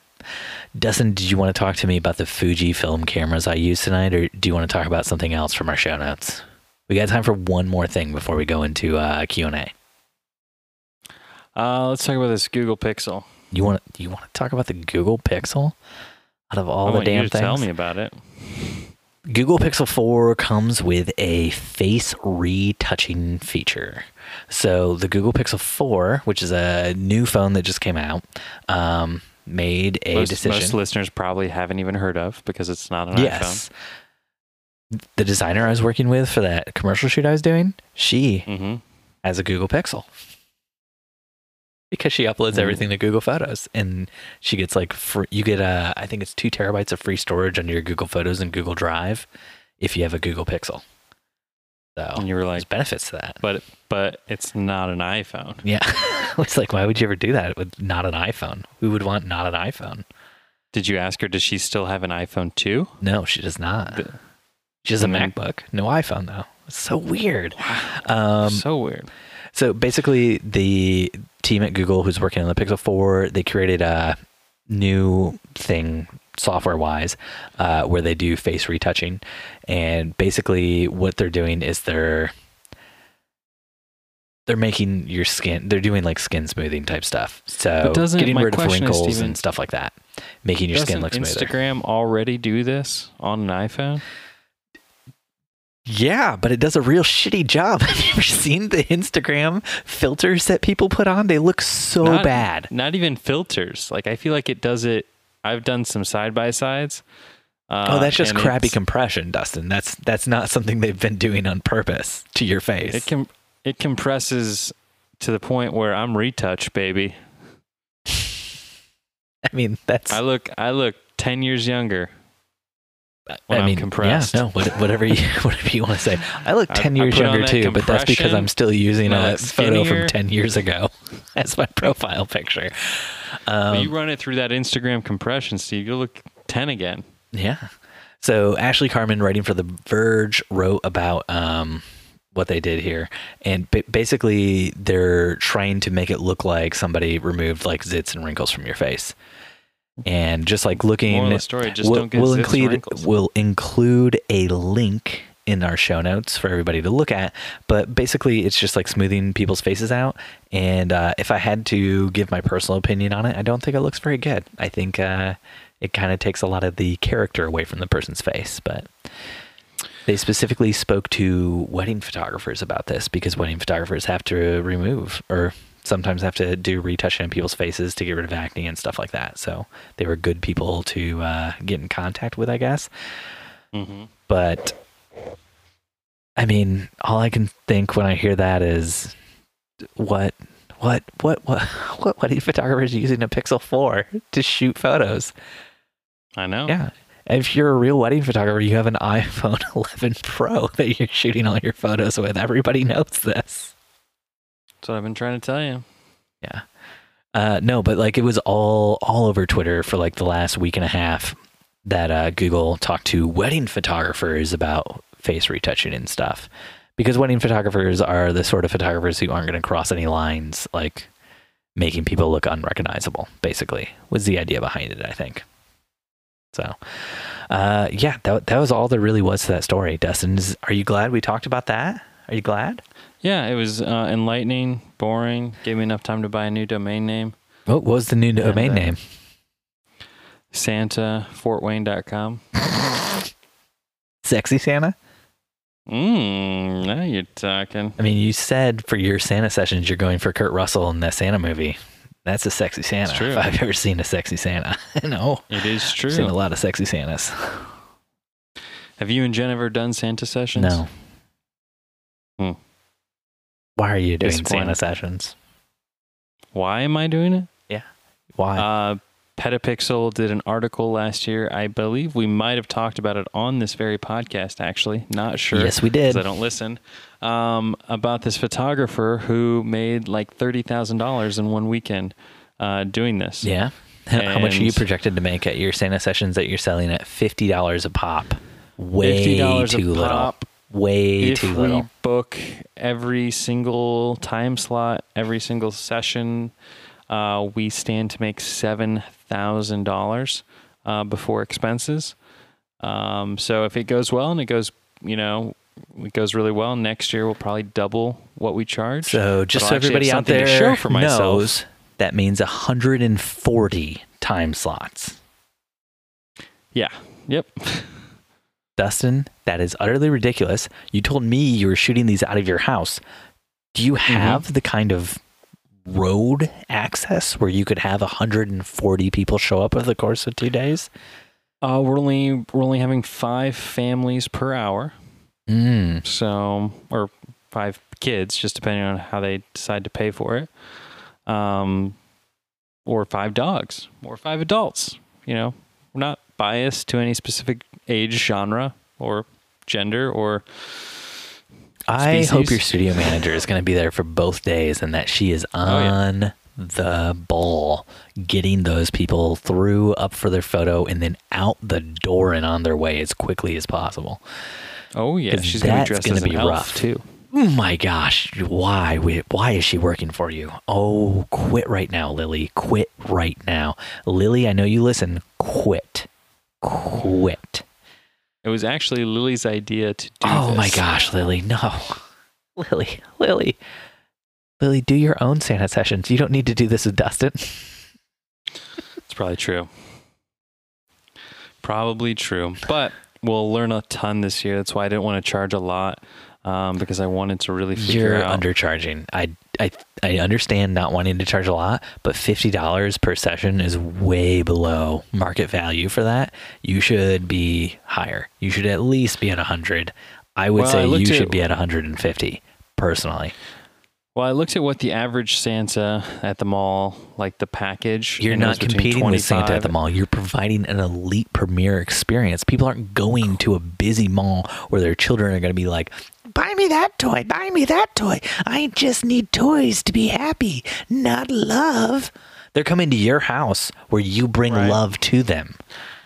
Dustin, did you want to talk to me about the Fujifilm cameras I used tonight, or do you want to talk about something else from our show notes? We got time for one more thing before we go into uh, Q and A. Uh, let's talk about this Google Pixel. You want to, you want to talk about the Google Pixel? Out of all I the want you damn to things, tell me about it. Google Pixel 4 comes with a face retouching feature. So the Google Pixel 4, which is a new phone that just came out, um, made a Most, decision. most listeners probably haven't even heard of because it's not an iPhone. yes. The designer I was working with for that commercial shoot I was doing, she hmm has a Google Pixel. Because she uploads Mm. everything to Google Photos, and she gets like free, you get uh, I think it's two terabytes of free storage under your Google Photos and Google Drive, if you have a Google Pixel. So And you were there's like, benefits to that. but but it's not an iPhone. Yeah, it's like why would you ever do that with not an iPhone? Who would want not an iPhone? Did you ask her? Does she still have an iPhone too? No, she does not. The- She has a. MacBook, no iPhone though. It's so weird. Um, so weird. So basically, the team at Google who's working on the Pixel 4, they created a new thing software wise uh, where they do face retouching. And basically, what they're doing is they're they're making your skin they're doing like skin smoothing type stuff so getting rid of is, wrinkles Steven, and stuff like that making your skin look smoother Does Instagram already do this on an iPhone? Yeah, but it does a real shitty job. Have you ever seen the Instagram filters that people put on? They look so Not- bad. Not even filters. Like I feel like it does it. I've done some side by sides. Uh, oh, that's just crappy compression, Dustin. That's that's not something they've been doing on purpose to your face. It can it compresses to the point where I'm retouch, baby. I mean, that's I look I look ten years younger. When I I'm mean, compressed. yeah, no, whatever you whatever you want to say. I look ten I years on younger too, but that's because I'm still using I a look photo from ten years ago as my profile picture. Um, you run it through that Instagram compression, Steve. You look ten again. Yeah. So Ashley Carman, writing for The Verge, wrote about um, what they did here, and ba- basically they're trying to make it look like somebody removed like zits and wrinkles from your face, and just like looking. The story: just we'll, don't get we'll include we'll include a link in our show notes for everybody to look at. But basically, it's just like smoothing people's faces out. And uh, if I had to give my personal opinion on it, I don't think it looks very good. I think uh, it kind of takes a lot of the character away from the person's face. But they specifically spoke to wedding photographers about this because wedding photographers have to remove or sometimes I have to do retouching on people's faces to get rid of acne and stuff like that. So they were good people to uh, get in contact with, I guess. hmm But I mean, all I can think when I hear that is what, what, what, what, what wedding photographers using a Pixel 4 to shoot photos? I know. Yeah. If you're a real wedding photographer, you have an iPhone 11 Pro that you're shooting all your photos with. Everybody knows this. That's what I've been trying to tell you. Yeah. Uh, no, but like it was all all over Twitter for like the last week and a half that uh, Google talked to wedding photographers about face retouching and stuff. Because wedding photographers are the sort of photographers who aren't going to cross any lines, like making people look unrecognizable. Basically, was the idea behind it. I think. So, uh, yeah, that that was all there really was to that story. Dustin, is, are you glad we talked about that? Are you glad? Yeah, it was uh, enlightening, boring. Gave me enough time to buy a new domain name. What was the new domain uh, name? SantaFortWayne.com. Sexy Santa. Mmm, now you're talking. I mean, you said for your Santa sessions you're going for Kurt Russell in that Santa movie. That's a sexy Santa. true. If I've ever seen a sexy Santa, no, It is I've seen a lot of sexy Santas. Have you and Jen ever done Santa sessions? No. Hmm. Why are you doing. Santa sessions? Why am I doing it? Yeah. Why? Uh, Petapixel did an article last year. I believe we might have talked about it on this very podcast, actually. Not sure. yes, we did. because I don't listen. Um, about this photographer who made like thirty thousand dollars in one weekend uh, doing this. Yeah. How much are you projected to make at your Santa sessions that you're selling at fifty dollars a pop? Way $50 a too little. pop. Way if too we book every single time slot, every single session, uh, we stand to make seven thousand dollars uh, before expenses. Um, so if it goes well and it goes, you know, it goes really well, next year we'll probably double what we charge. So just so everybody out there show for myself. knows, that means 140 time slots. yeah, yep. Dustin, that is utterly ridiculous. You told me you were shooting these out of your house. Do you Mm-hmm. have the kind of road access where you could have 140 people show up over the course of two days? Uh, we're only we're only having five families per hour. Mm. so or five kids, just depending on how they decide to pay for it. Um, or five dogs, or five adults. You know, we're not biased to any specific age, genre, or gender, or I hope your studio manager is going to be there for both days and that she is Oh, yeah. on the ball getting those people through up for their photo and then out the door and on their way as quickly as possible. oh yeah, she's be dressed gonna as an be elf rough. too. Oh my gosh, why? Why- Why is she working for you? Oh, quit right now, Lily. Quit right now. Lily, I know you listen. Quit. Quit. It was actually Lily's idea to do Oh my gosh, Lily, no. Lily, Lily. Lily, do your own Santa sessions. You don't need to do this with Dustin. It's probably true. Probably true. But we'll learn a ton this year. That's why I didn't want to charge a lot. Um, because I wanted to really figure You're out undercharging. I, I I understand not wanting to charge a lot, but fifty dollars per session is way below market value for that. You should be higher. You should at least be at a hundred. I would Well, I say you looked should be at 150 personally. Well, I looked at what the average Santa at the mall, like the package. You're and it was not competing with Santa at the mall. You're providing an elite premier experience. People aren't going to a busy mall where their children are going to be like, buy me that toy, buy me that toy. I just need toys to be happy, not love. They're coming to your house where you bring Right. love to them.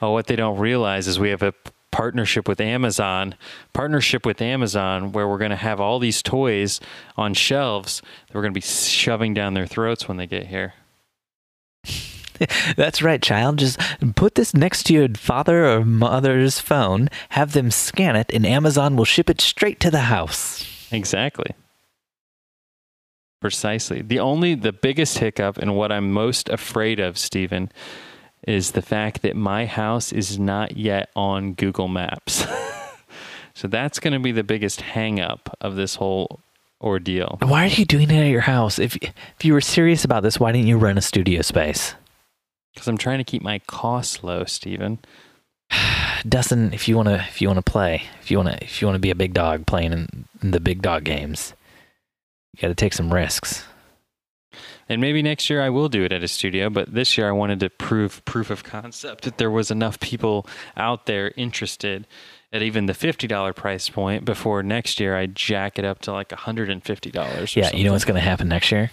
Oh, what they don't realize is we have a partnership with Amazon, partnership with Amazon, where we're going to have all these toys on shelves that we're going to be shoving down their throats when they get here. That's right, child. Just put this next to your father or mother's phone, have them scan it, and Amazon will ship it straight to the house. Exactly. Precisely. The only, the biggest hiccup and what I'm most afraid of, Stephen, is the fact that my house is not yet on Google Maps. so that's going to be the biggest hang up of this whole ordeal. Why are you doing it at your house? If if you were serious about this, why didn't you rent a studio space? Because I'm trying to keep my costs low, Stephen. Dustin, if you wanna if you wanna play, if you wanna if you wanna be a big dog playing in, in the big dog games, you got to take some risks. And maybe next year I will do it at a studio, but this year I wanted to prove proof of concept that there was enough people out there interested at even the fifty dollar price point before next year I jack it up to like hundred and fifty dollars. Yeah, you know what's gonna happen next year?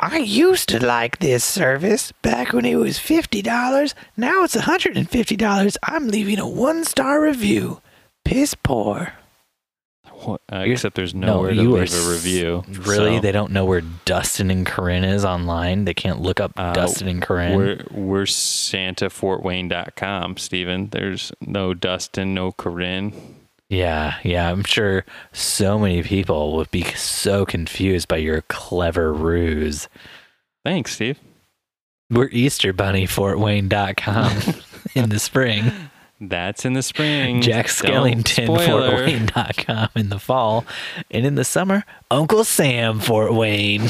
I used to like this service back when it was fifty dollars. Now it's hundred and fifty dollars. I'm leaving a one star review. Piss poor. uh, except there's No, nowhere to you are leave a review. Really? So, They don't know where Dustin and Corinne is online. They can't look up uh, Dustin and Corinne. We're we're SantaFortWayne.com, Stephen. There's no Dustin, no Corinne. Yeah, yeah. I'm sure so many people would be so confused by your clever ruse. Thanks, Steve. We're Easter Bunny FortWayne.com in the spring. That's in the spring. Jack Skellington. FortWayne.com in the fall. And in the summer, Uncle Sam Fort Wayne.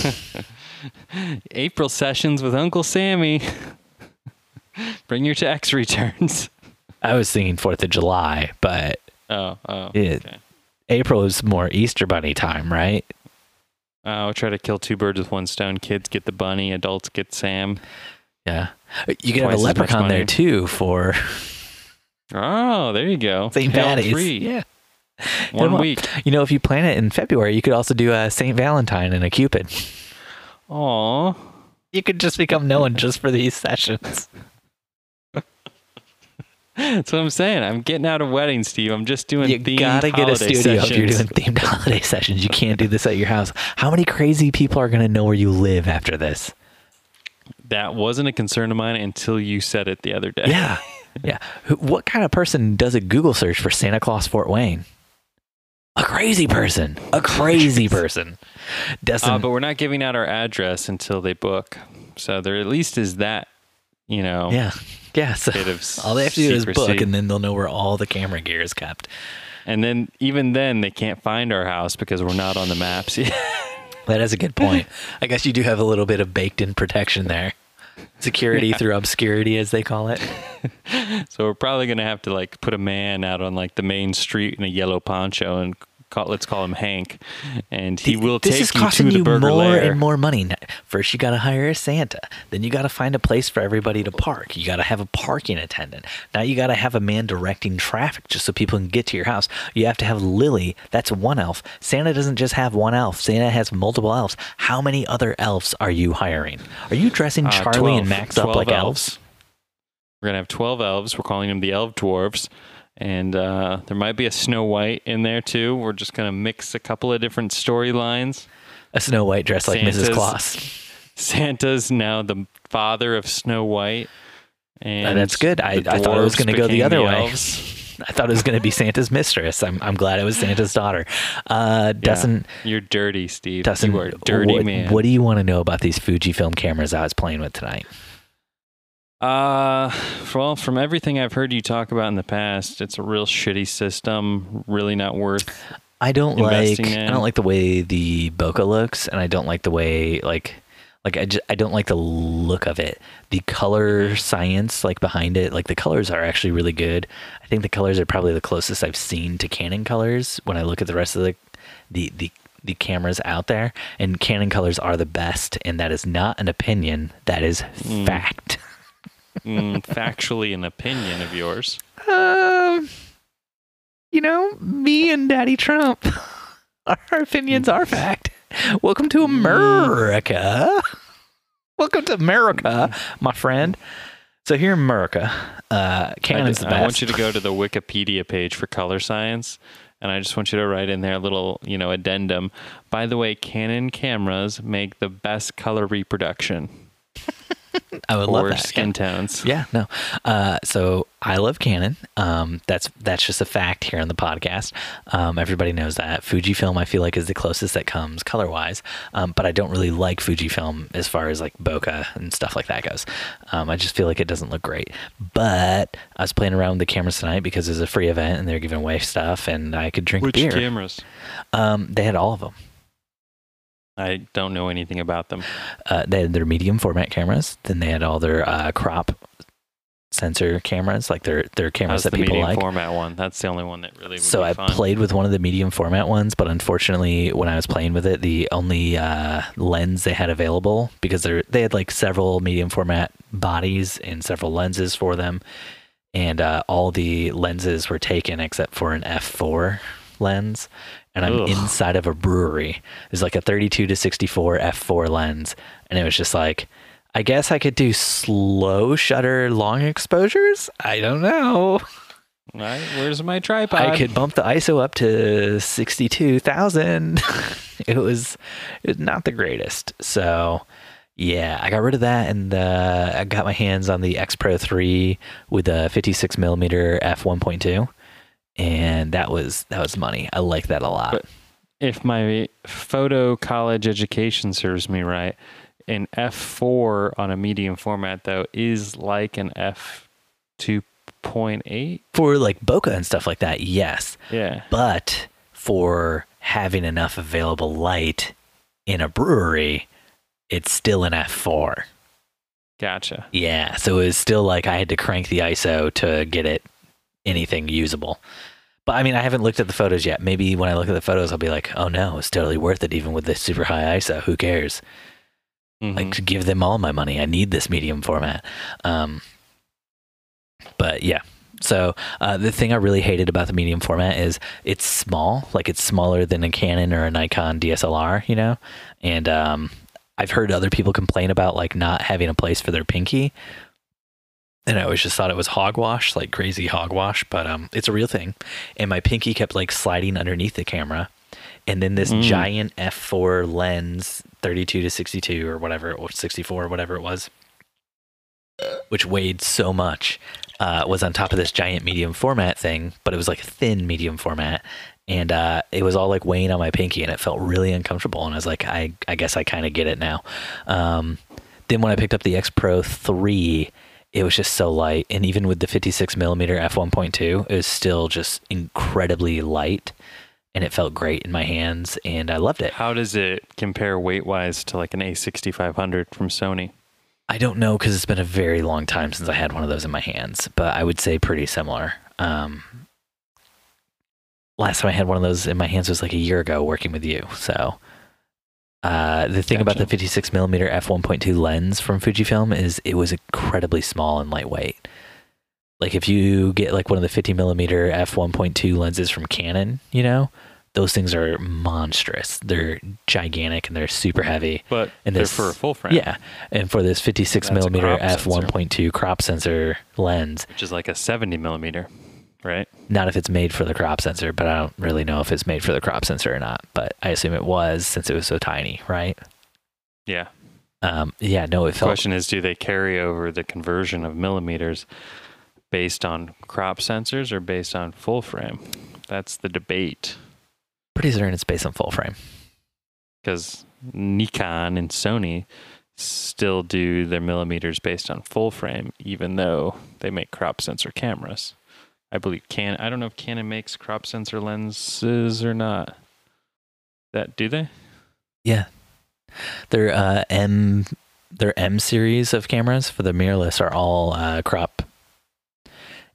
April sessions with Uncle Sammy. Bring your tax returns. I was thinking 4th of July, but Oh, oh. It- okay. April is more Easter Bunny time, right? I'll try to kill two birds with one stone. Kids get the bunny, adults get Sam. Yeah. You can have a leprechaun there too for Oh, there you go. St. Patty's. Yeah. One on. week. You know, if you plan it in February, you could also do a St. Valentine and a Cupid. Aw. You could just become known just for these sessions. That's what I'm saying. I'm getting out of weddings, Steve. I'm just doing You themed gotta get a studio if you're doing themed holiday sessions. You can't do this at your house. How many crazy people are gonna know where you live after this? That wasn't a concern of mine until you said it the other day. Yeah, yeah. What kind of person does a Google search for Santa Claus Fort Wayne? A crazy person. A crazy person. Dustin, Uh, but we're not giving out our address until they book. So there at least is that, you know, yeah, yeah. So all they have to do is book, and then they'll know where all the camera gear is kept. And then even then they can't find our house because we're not on the maps yet. That is a good point. I guess you do have a little bit of baked-in protection there. Security through obscurity, as they call it. so we're probably gonna have to like put a man out on like the main street in a yellow poncho and call, let's call him Hank, and he will take you to the you burger more lair. and more money. First, you got to hire a Santa. Then you got to find a place for everybody to park. You got to have a parking attendant. Now you got to have a man directing traffic just so people can get to your house. You have to have Lily. That's one elf. Santa doesn't just have one elf. Santa has multiple elves. How many other elves are you hiring? Are you dressing Uh, Charlie 12 and Max up 12 like elves? We're gonna have twelve elves. We're calling them the Elf Dwarves, and uh, there might be a Snow White in there too. We're just gonna mix a couple of different storylines. A Snow White dressed like Mrs. Claus. Santa's now the father of Snow White, and Uh, that's good. I- I thought it was gonna go the other way. elves. I thought it was going to be Santa's mistress. I'm, I'm glad it was Santa's daughter. Uh, Yeah. Dustin, You're dirty, Steve. Dustin, you are dirty what, man. what do you want to know about these Fujifilm cameras I was playing with tonight? Uh, well, from everything I've heard you talk about in the past, it's a real shitty system. Really not worth. I don't like Investing I don't like the way the bokeh looks, and I don't like the way like like I, just, I don't like the look of it. The color science like behind it, like the colors are actually really good. I think the colors are probably the closest I've seen to Canon colors when I look at the rest of the the the the cameras out there, and Canon colors are the best. And that is not an opinion; that is fact. Mm, factually, an opinion of yours. Um, you know, me and Daddy Trump, our opinions are fact. Welcome to America. Welcome to America, my friend. So here in America, uh, I, Canon's the I want you to go to the Wikipedia page for color science, and I just want you to write in there a little, you know, addendum. By the way, Canon cameras make the best color reproduction I would love that. skin tones. Yeah, no. Uh, so I love Canon. Um, that's that's just a fact here on the podcast. Um, everybody knows that Fujifilm. I feel like is the closest that comes color wise, um, but I don't really like Fujifilm as far as like bokeh and stuff like that goes. Um, I just feel like it doesn't look great. But I was playing around with the cameras tonight because it's a free event and they're giving away stuff, and I could drink Which beer. cameras? Um, they had all of them. I don't know anything about them. Uh, they had their medium format cameras. Then they had all their uh, crop sensor cameras, like their their cameras How's that the people medium like. format one? That's the only one that really. So I fun. played with one of the medium format ones, but unfortunately, when I was playing with it, the only uh, lens they had available because they they had like several medium format bodies and several lenses for them, and uh, all the lenses were taken except for an f4 lens. And I'm Ugh. inside of a brewery. There's like a 32 to 64 f4 lens, and it was just like. I guess I could do slow shutter long exposures. I don't know. Right, where's my tripod? I could bump the ISO up to 62,000. it was it was not the greatest. So, yeah, I got rid of that and uh, I got my hands on the X Pro 3 with a 56 millimeter f 1.2, and that was that was money. I like that a lot. But- if my photo college education serves me right, an f4 on a medium format though is like an f 2.8. for like bokeh and stuff like that, yes. Yeah. But for having enough available light in a brewery, it's still an f4. Gotcha. Yeah, so it was still like I had to crank the ISO to get it anything usable. But I mean, I haven't looked at the photos yet. Maybe when I look at the photos, I'll be like, "Oh no, it's totally worth it, even with this super high ISO. Who cares? Mhm. Like, give them all my money. I need this medium format." Um, but yeah. So uh, the thing I really hated about the medium format is it's small, like it's smaller than a Canon or a Nikon DSLR, you know. And um, I've heard other people complain about like not having a place for their pinky, and I always just thought it was hogwash, like crazy hogwash. But um, it's a real thing. And my pinky kept like sliding underneath the camera, and then this Mm. giant f4 lens, 32 to 62 or whatever, or 64 or whatever it was, which weighed so much, uh, was on top of this giant medium format thing, but it was like a thin medium format. And uh, it was all like weighing on my pinky, and it felt really uncomfortable. And I was like, I, I guess I kind of get it now. Um, then when I picked up the X Pro 3, it was just so light. And even with the 56 millimeter f1.2, it was still just incredibly light. And it felt great in my hands, and I loved it. How does it compare weight wise to like an A6500 from Sony? I don't know because it's been a very long time since I had one of those in my hands, but I would say pretty similar. Um, last time I had one of those in my hands was like a year ago working with you. So uh, the thing about the 56 millimeter f1.2 lens from Fujifilm is it was incredibly small and lightweight. Like if you get like one of the 50 millimeter f1.2 lenses from Canon, you know, those things are monstrous. They're gigantic and they're super heavy. But And they're for a full frame. Yeah, and for this 56 That's millimeter f 1.2 crop sensor lens, Which is like a 70 millimeter, right? not if it's made for the crop sensor, but I don't really know if it's made for the crop sensor or not. But I assume it was since it was so tiny, right? Yeah. Um, yeah, no, it The question is do they carry over the conversion of millimeters based on crop sensors or based on full frame? That's the debate. pretty certain it's based on full frame. because Nikon and Sony still do their millimeters based on full frame, even though they make crop sensor cameras. I believe Canon. I don't know if Canon makes crop sensor lenses or not. That do they? Yeah, their uh, M their M series of cameras for the mirrorless are all uh, crop,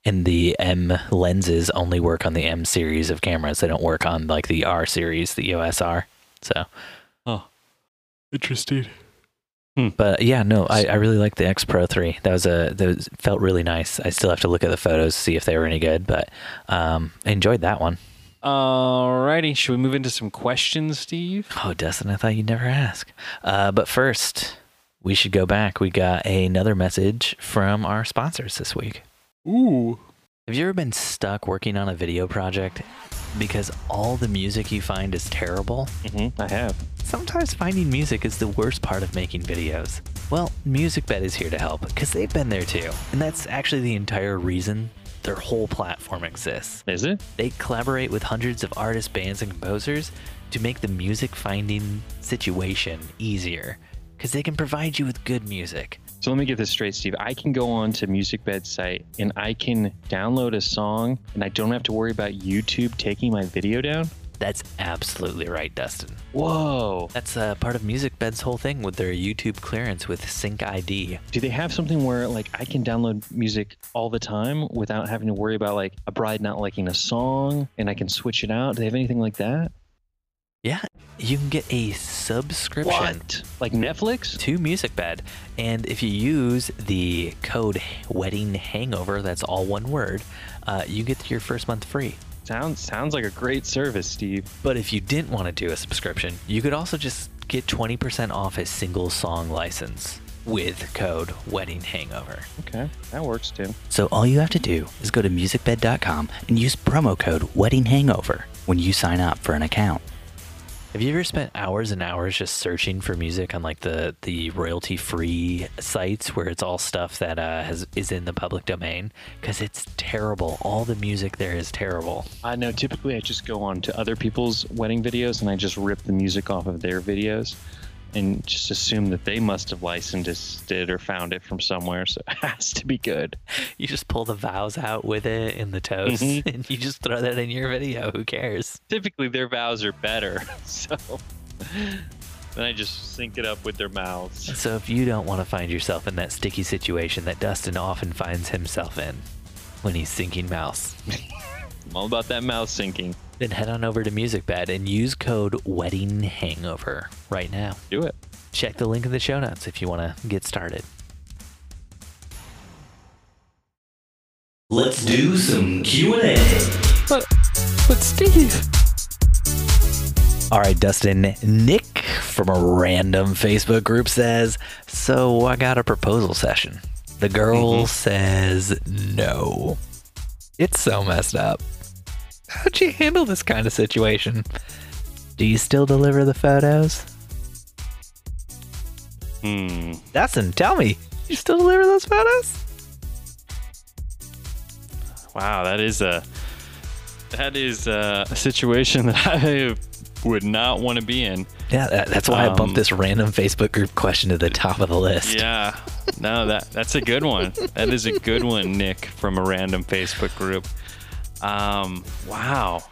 and the M lenses only work on the M series of cameras. They don't work on like the R series, the EOS R. So, Oh, interesting. But yeah, no, I, I really like the X Pro 3. That was a that was, felt really nice. I still have to look at the photos to see if they were any good, but um, I enjoyed that one. Alrighty, should we move into some questions, Steve? Oh, Dustin, I thought you'd never ask. Uh, but first, we should go back. We got another message from our sponsors this week. Ooh. Have you ever been stuck working on a video project because all the music you find is terrible? Mm-hmm, I have. Sometimes finding music is the worst part of making videos. Well, MusicBed is here to help because they've been there too. And that's actually the entire reason their whole platform exists. Is it? They collaborate with hundreds of artists, bands, and composers to make the music finding situation easier because they can provide you with good music. So let me get this straight, Steve. I can go on to MusicBed's site and I can download a song and I don't have to worry about YouTube taking my video down? That's absolutely right, Dustin. Whoa. That's uh, part of MusicBed's whole thing with their YouTube clearance with Sync ID. Do they have something where like I can download music all the time without having to worry about like a bride not liking a song and I can switch it out? Do they have anything like that? Yeah, you can get a subscription What? Like Netflix? to MusicBed, and if you use the code Wedding Hangover, that's all one word, uh, you get your first month free. Sounds sounds like a great service, Steve. But if you didn't want to do a subscription, you could also just get 20% off a single song license with code Wedding Hangover. Okay, that works too. So all you have to do is go to musicbed.com and use promo code Wedding Hangover when you sign up for an account. Have you ever spent hours and hours just searching for music on like the the royalty free sites where it's all stuff that uh, has is in the public domain? Because it's terrible. All the music there is terrible. I know. Typically, I just go on to other people's wedding videos and I just rip the music off of their videos, and just assume that they must have licensed it or found it from somewhere. So it has to be good. You just pull the vows out with it in the toast, Mhm. and you just throw that in your video. Who cares? Typically, their vows are better, so then I just sync it up with their mouths. So if you don't want to find yourself in that sticky situation that Dustin often finds himself in when he's syncing mouse, I'm all about that mouth syncing. Then head on over to MusicBed and use code Wedding Hangover right now. Do it. Check the link in the show notes if you want to get started. Let's do some Q&A. But but Steve. All right, Dustin. Nick from a random Facebook group says, So I got a proposal session. The girl mm-hmm. says no. It's so messed up. How'd you handle this kind of situation? Do you still deliver the photos? Hmm. Dustin, tell me. You still deliver those photos? Wow, that is a that is a, a situation that I would not want to be in. Yeah, that, that's why I Um, bumped this random Facebook group question to the top of the list. Yeah. No, that that's a good one. That is a good one, Nick, from a random Facebook group. Um, wow.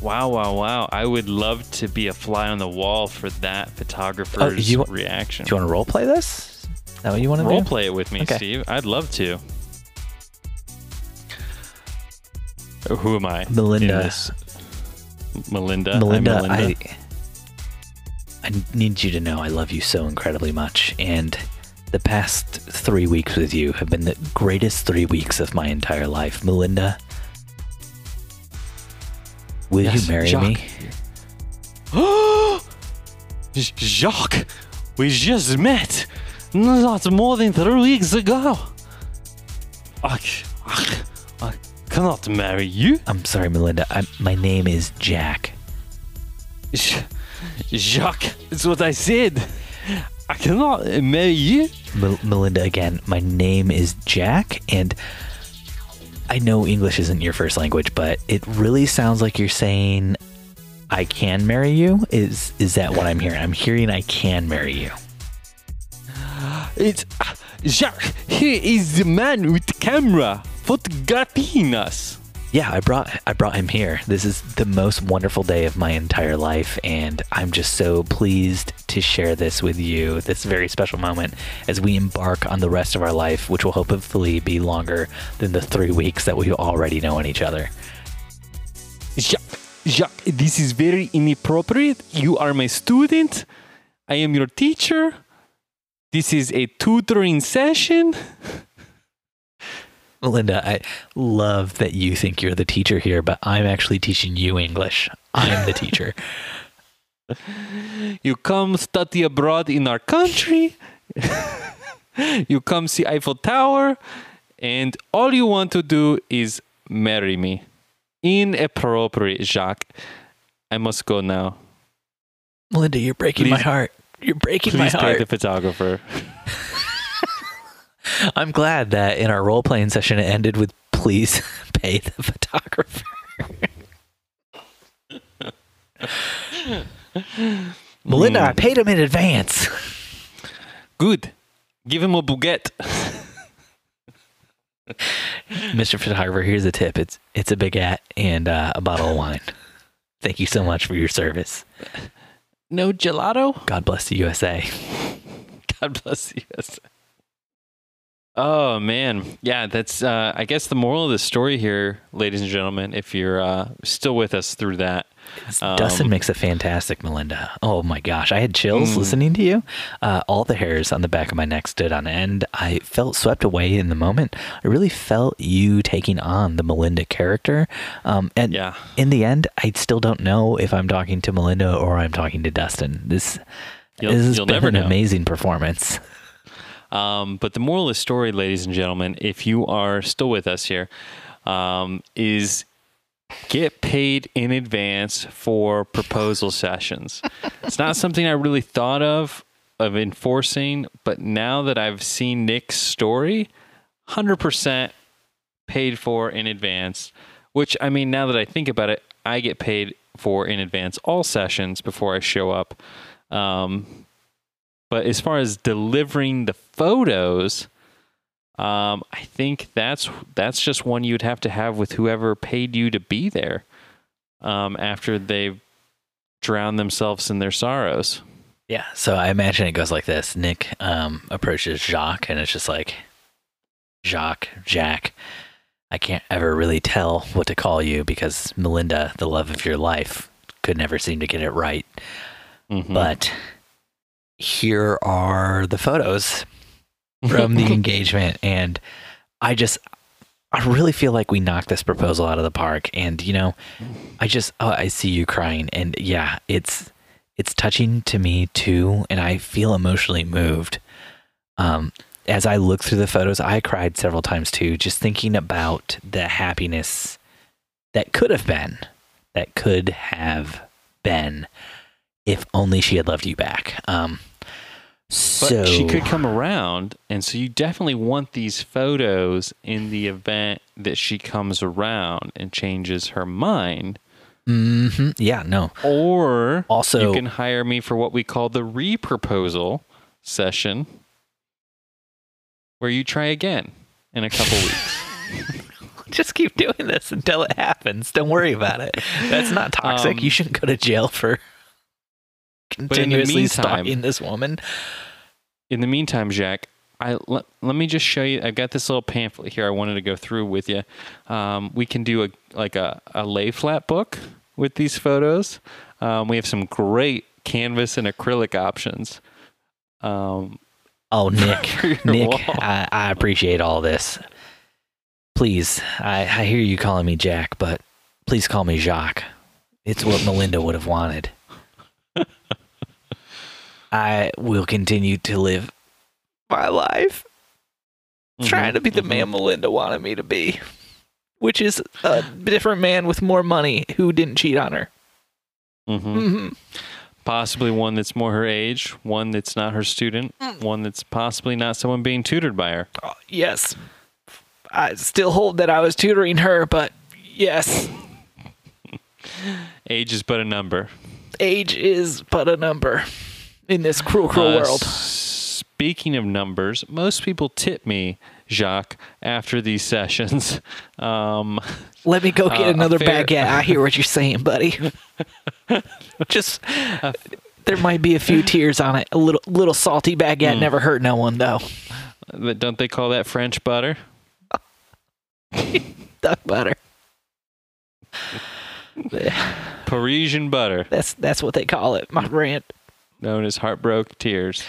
Wow, wow, wow. I would love to be a fly on the wall for that photographer's you reaction. Do you want to role play this? Is that what you want to Role do? play it with me, Okay. Steve. I'd love to. Oh, Who am I? in Melinda. Melinda. Melinda, Melinda. I I need you to know I love you so incredibly much, and the past three weeks with you have been the greatest three weeks of my entire life. Melinda, will Yes, you marry Jacques. me? Jacques, we just met not more than three weeks ago. I, I I cannot marry you. I'm sorry, Melinda. I, my name is Jack. Jacques, it's what I said. I cannot marry you. Mel- Melinda, again, my name is Jack, and I know English isn't your first language, but it really sounds like you're saying I can marry you. Is is that what I'm hearing? I'm hearing I can marry you. It's Jacques. He is the man with camera photographing us. Yeah, I brought I brought him here. This is the most wonderful day of my entire life, and I'm just so pleased to share this with you. This very special moment as we embark on the rest of our life, which will hopefully be longer than the three weeks that we already know each other. Jacques, Jacques, this is very inappropriate. You are my student. I am your teacher. This is a tutoring session. Melinda, I love that you think you're the teacher here, but I'm actually teaching you English. I'm the teacher. You come study abroad in our country. you come see Eiffel Tower, and all you want to do is marry me. Inappropriate, Jacques. I must go now. Melinda, you're breaking my heart. You're breaking Please my pay heart. the photographer. I'm glad that in our role playing session it ended with please pay the photographer. Melinda, I paid him in advance. Good. Give him a baguette. Mr. Photographer, here's a tip. It's it's a baguette and uh, a bottle of wine. Thank you so much for your service. No gelato? God bless the USA. God bless the US. Oh man, yeah. That's uh, I guess the moral of the story here, ladies and gentlemen. If you're uh, still with us through that, Dustin Um, makes a fantastic Melinda. Oh my gosh, I had chills Mm. listening to you. Uh, all the hairs on the back of my neck stood on end. I felt swept away in the moment. I really felt you taking on the Melinda character. Um, and Yeah. in the end, I still don't know if I'm talking to Melinda or I'm talking to Dustin. This, You'll- this has been never an know. amazing performance. Um, but the moral of the story, ladies and gentlemen, if you are still with us here, um, is get paid in advance for proposal sessions. It's not something I really thought of of enforcing, but now that I've seen Nick's story, hundred percent paid for in advance. Which I mean, now that I think about it, I get paid for in advance all sessions before I show up. Um, but as far as delivering the photos, um, I think that's that's just one you'd have to have with whoever paid you to be there. Um, after they've drowned themselves in their sorrows. Yeah. So I imagine it goes like this Nick um, approaches Jacques, and it's just like, Jacques, Jack, I can't ever really tell what to call you because Melinda, the love of your life, could never seem to get it right. Mhm. But here are the photos from the engagement. And I just, I really feel like we knocked this proposal out of the park. And, you know, I just, oh, I see you crying. And yeah, it's, it's touching to me too. And I feel emotionally moved. Um, as I look through the photos, I cried several times too, just thinking about the happiness that could have been, that could have been, if only she had loved you back. Um, But she could come around, and so you definitely want these photos in the event that she comes around and changes her mind. Mhm. Yeah, no. Or Also- you can hire me for what we call the re-proposal session, where you try again in a couple weeks. Just keep doing this until it happens. Don't worry about it. That's not toxic. Um, you shouldn't go to jail for in the meantime- stalking this woman. In the meantime, Jack, I let, let me just show you. I've got this little pamphlet here. I wanted to go through with you. Um, we can do a like a, a lay flat book with these photos. Um, we have some great canvas and acrylic options. Um, Oh, Nick, Nick. I, I appreciate all this. Please, I, I hear you calling me Jack, but please call me Jacques. It's what Melinda would have wanted. I will continue to live my life trying to be the mhm. man Melinda wanted me to be, which is a different man with more money who didn't cheat on her. Mhm. hmm Possibly one that's more her age, one that's not her student, Mm. one that's possibly not someone being tutored by her. Oh, yes, I still hold that I was tutoring her, but yes, Age is but a number. age is but a number in this cruel, cruel Uh, world. Speaking of numbers, most people tip me, Jacques, after these sessions. Um, Let me go get uh, another fair- baguette. I hear what you're saying, buddy. Just there might be a few tears on it. A little little salty baguette Mm. never hurt no one though. but don't they call that French butter? Duck butter. Parisian butter, That's that's what they call it. My brand. Known as heartbroken tears.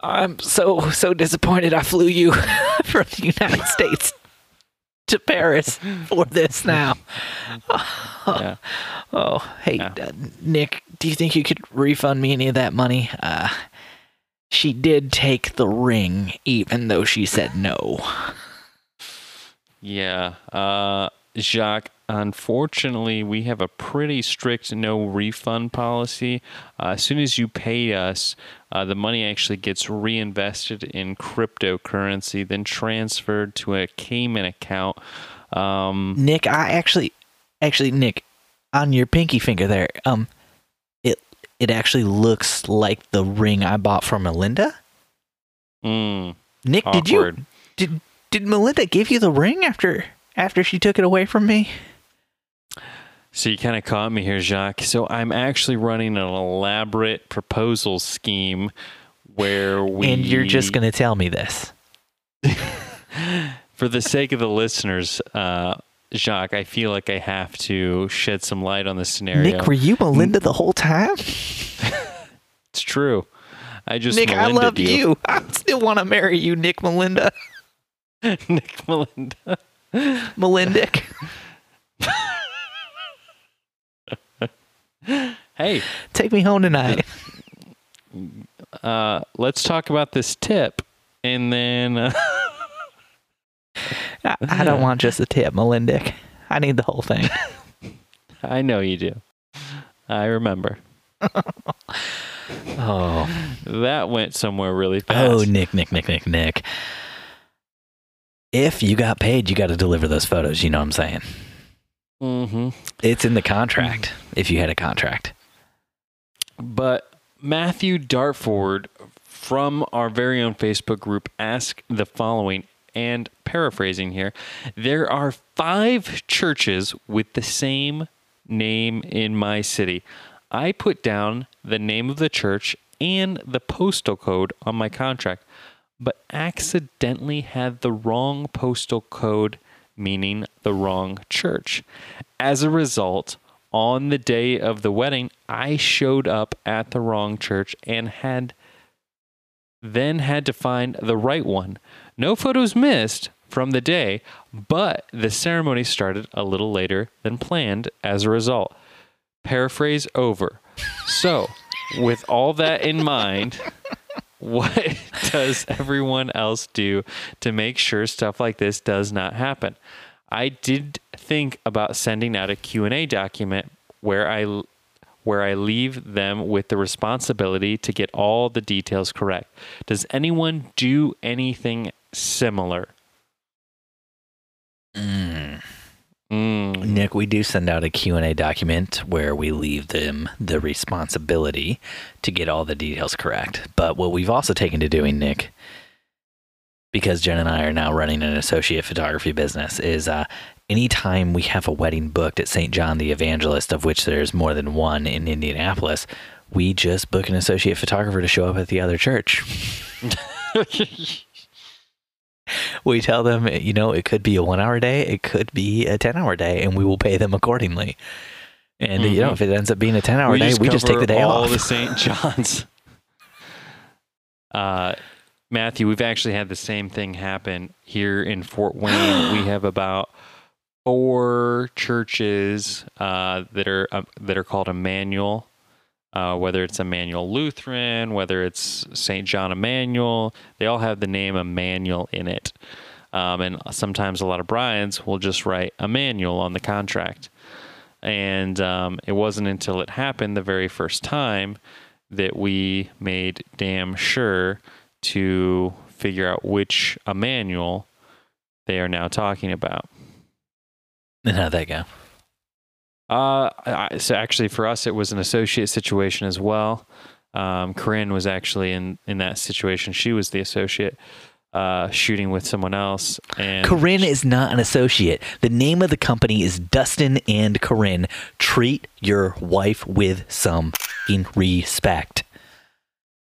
I'm so so disappointed. I flew you from the United States to Paris for this now. Yeah. Oh, hey, Yeah. uh, Nick, do you think you could refund me any of that money? Uh, she did take the ring, even though she said no. Yeah. Uh, Jacques, unfortunately, we have a pretty strict no refund policy. Uh, as soon as you pay us, uh, the money actually gets reinvested in cryptocurrency, then transferred to a Cayman account. Um, Nick, I actually, actually, Nick, on your pinky finger there, um, it it actually looks like the ring I bought for Melinda. mm, Nick, did you did did Melinda give you the ring after after she took it away from me? So you kind of caught me here, Jacques. So I'm actually running an elaborate proposal scheme where we And you're just gonna tell me this? for the sake of the listeners, uh, Jacques, I feel like I have to shed some light on this scenario. Nick, were you Melinda the whole time? it's true. I just Nick, I Melinda love you. I still want to marry you, Nick Melinda. Nick Melinda. Melindic. Hey, Take me home tonight. uh, let's talk about this tip, and then uh, I, I don't want just a tip, Melindic. I need the whole thing. I know you do. I remember Oh, that went somewhere really fast. oh, Nick, Nick, Nick, Nick, Nick. If you got paid, you got to deliver those photos. You know what I'm saying? Mm-hmm. It's in the contract. If you had a contract. But Matthew Dartford from our very own Facebook group asked the following, and paraphrasing here there are five churches with the same name in my city. I put down the name of the church and the postal code on my contract, but accidentally had the wrong postal code, meaning the wrong church. As a result, on the day of the wedding, I showed up at the wrong church and had then had to find the right one. No photos missed from the day, but the ceremony started a little later than planned as a result. Paraphrase over. So, with all that in mind, what does everyone else do to make sure stuff like this does not happen? I did think about sending out a Q&A document where I where I leave them with the responsibility to get all the details correct. Does anyone do anything similar? Mm. Nick, we do send out a Q&A document where we leave them the responsibility to get all the details correct. But what we've also taken to doing, Nick, because Jen and I are now running an associate photography business, is uh, anytime we have a wedding booked at St. John the Evangelist, of which there's more than one in Indianapolis, we just book an associate photographer to show up at the other church. we tell them, you know, it could be a one hour day, it could be a 10 hour day, and we will pay them accordingly. And, you know, Mhm. if it ends up being a 10 hour day, we just take the day all off. the St. John's. Uh, Matthew, we've actually had the same thing happen here in Fort Wayne. we have about four churches uh, that are uh, that are called Emmanuel. Uh, whether it's Emmanuel Lutheran, whether it's St. John Emmanuel, they all have the name Emmanuel in it. Um, and sometimes a lot of brides will just write Emmanuel on the contract. And um, it wasn't until it happened the very first time that we made damn sure to figure out which Emmanuel they are now talking about. And how'd that go? Uh, I, so actually, for us, it was an associate situation as well. Um, Corinne was actually in in that situation. She was the associate, uh, shooting with someone else. And Corinne is not an associate. The name of the company is Dustin and Corinne. Treat your wife with some fing respect.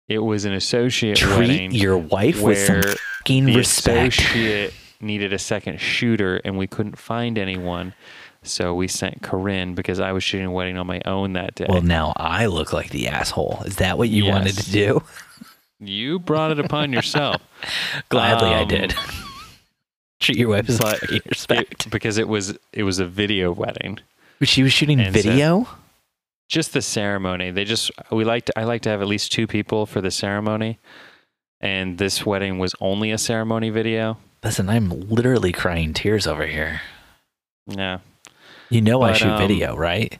it was an associate Treat your wife with some where fucking the respect. associate needed a second shooter, and we couldn't find anyone. So we sent Corinne because I was shooting a wedding on my own that day. Well, now I look like the asshole. Is that what you Yes. wanted to do? you brought it upon yourself. Gladly, I Um, did. Treat your wife with respect. It- because it was it was a video wedding. she was shooting and so- video. Just the ceremony. They just we like to I like to have at least two people for the ceremony. And this wedding was only a ceremony video. Listen, I'm literally crying tears over here. Yeah. You know I shoot um, video, right?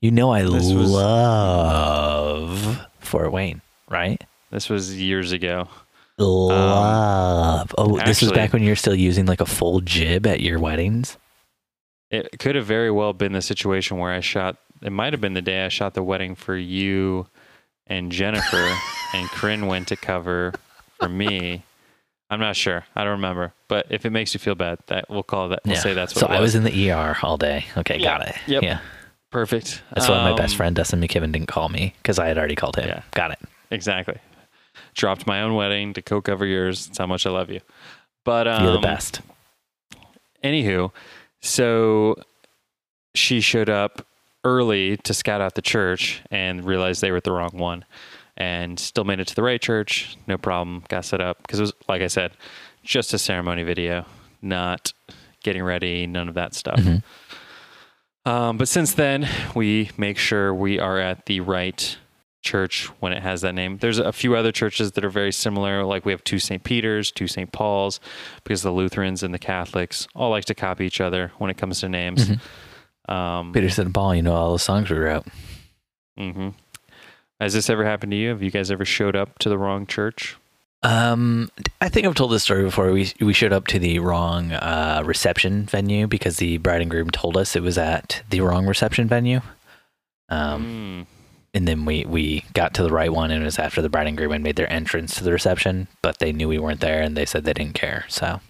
You know I this was- love Fort Wayne, right? This was years ago. Love. oh, this was Um, back when you're still using like a full jib at your weddings. It could have very well been the situation where I shot. It might have been the day I shot the wedding for you and Jennifer, and Corinne went to cover for me. I'm not sure. I don't remember. But if it makes you feel bad, that we'll call that. We'll yeah. say that's what so it I was. was in the ER all day. Okay, Yeah. got it. Yep. Yeah. Perfect. That's why my best Um, friend Dustin McKibben didn't call me because I had already called him. Yeah. Got it. Exactly. Dropped my own wedding to co-cover yours. That's how much I love you. But um, You're the best. Anywho, so she showed up early to scout out the church and realized they were at the wrong one, and still made it to the right church. No problem. Got set up because it was like I said, just a ceremony video, not getting ready, none of that stuff. Mhm. Um, but since then, we make sure we are at the right church when it has that name. There's a few other churches that are very similar. Like we have two St. Peter's, two St. Paul's, because the Lutherans and the Catholics all like to copy each other when it comes to names. Um, Peterson and Paul, you know all the songs we wrote. mhm. Has this ever happened to you? Have you guys ever showed up to the wrong church? Um, I think I've told this story before. We we showed up to the wrong uh, reception venue because the bride and groom told us it was at the wrong reception venue. Um, Mm. and then we we got to the right one, and it was after the bride and groom had made their entrance to the reception, but they knew we weren't there, and they said they didn't care. So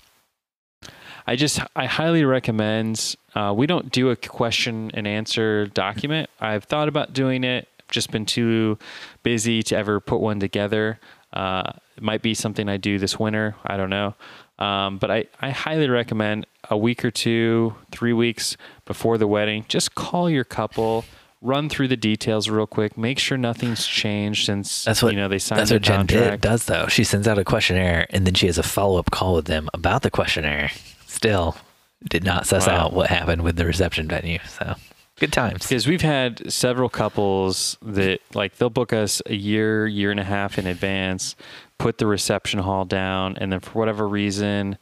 I just I highly recommend. Uh, we don't do a question and answer document. I've thought about doing it. Just been too busy to ever put one together. Uh, it might be something I do this winter. I don't know. Um, but I, I highly recommend a week or two, three weeks before the wedding, just call your couple, run through the details real quick, make sure nothing's changed since That's what- you know they signed that's the what Jen contract. does, though. She sends out a questionnaire, and then she has a follow up call with them about the questionnaire. Still, did not suss Wow. out what happened with the reception venue. So good times. Because we've had several couples that like they'll book us a year, year and a half in advance, put the reception hall down, and then for whatever reason,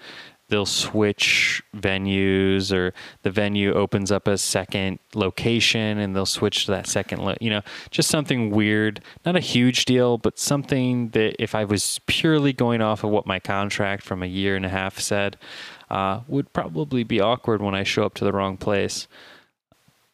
they'll switch venues or the venue opens up a second location and they'll switch to that second lo- you know just something weird not a huge deal but something that if i was purely going off of what my contract from a year and a half said uh, would probably be awkward when i show up to the wrong place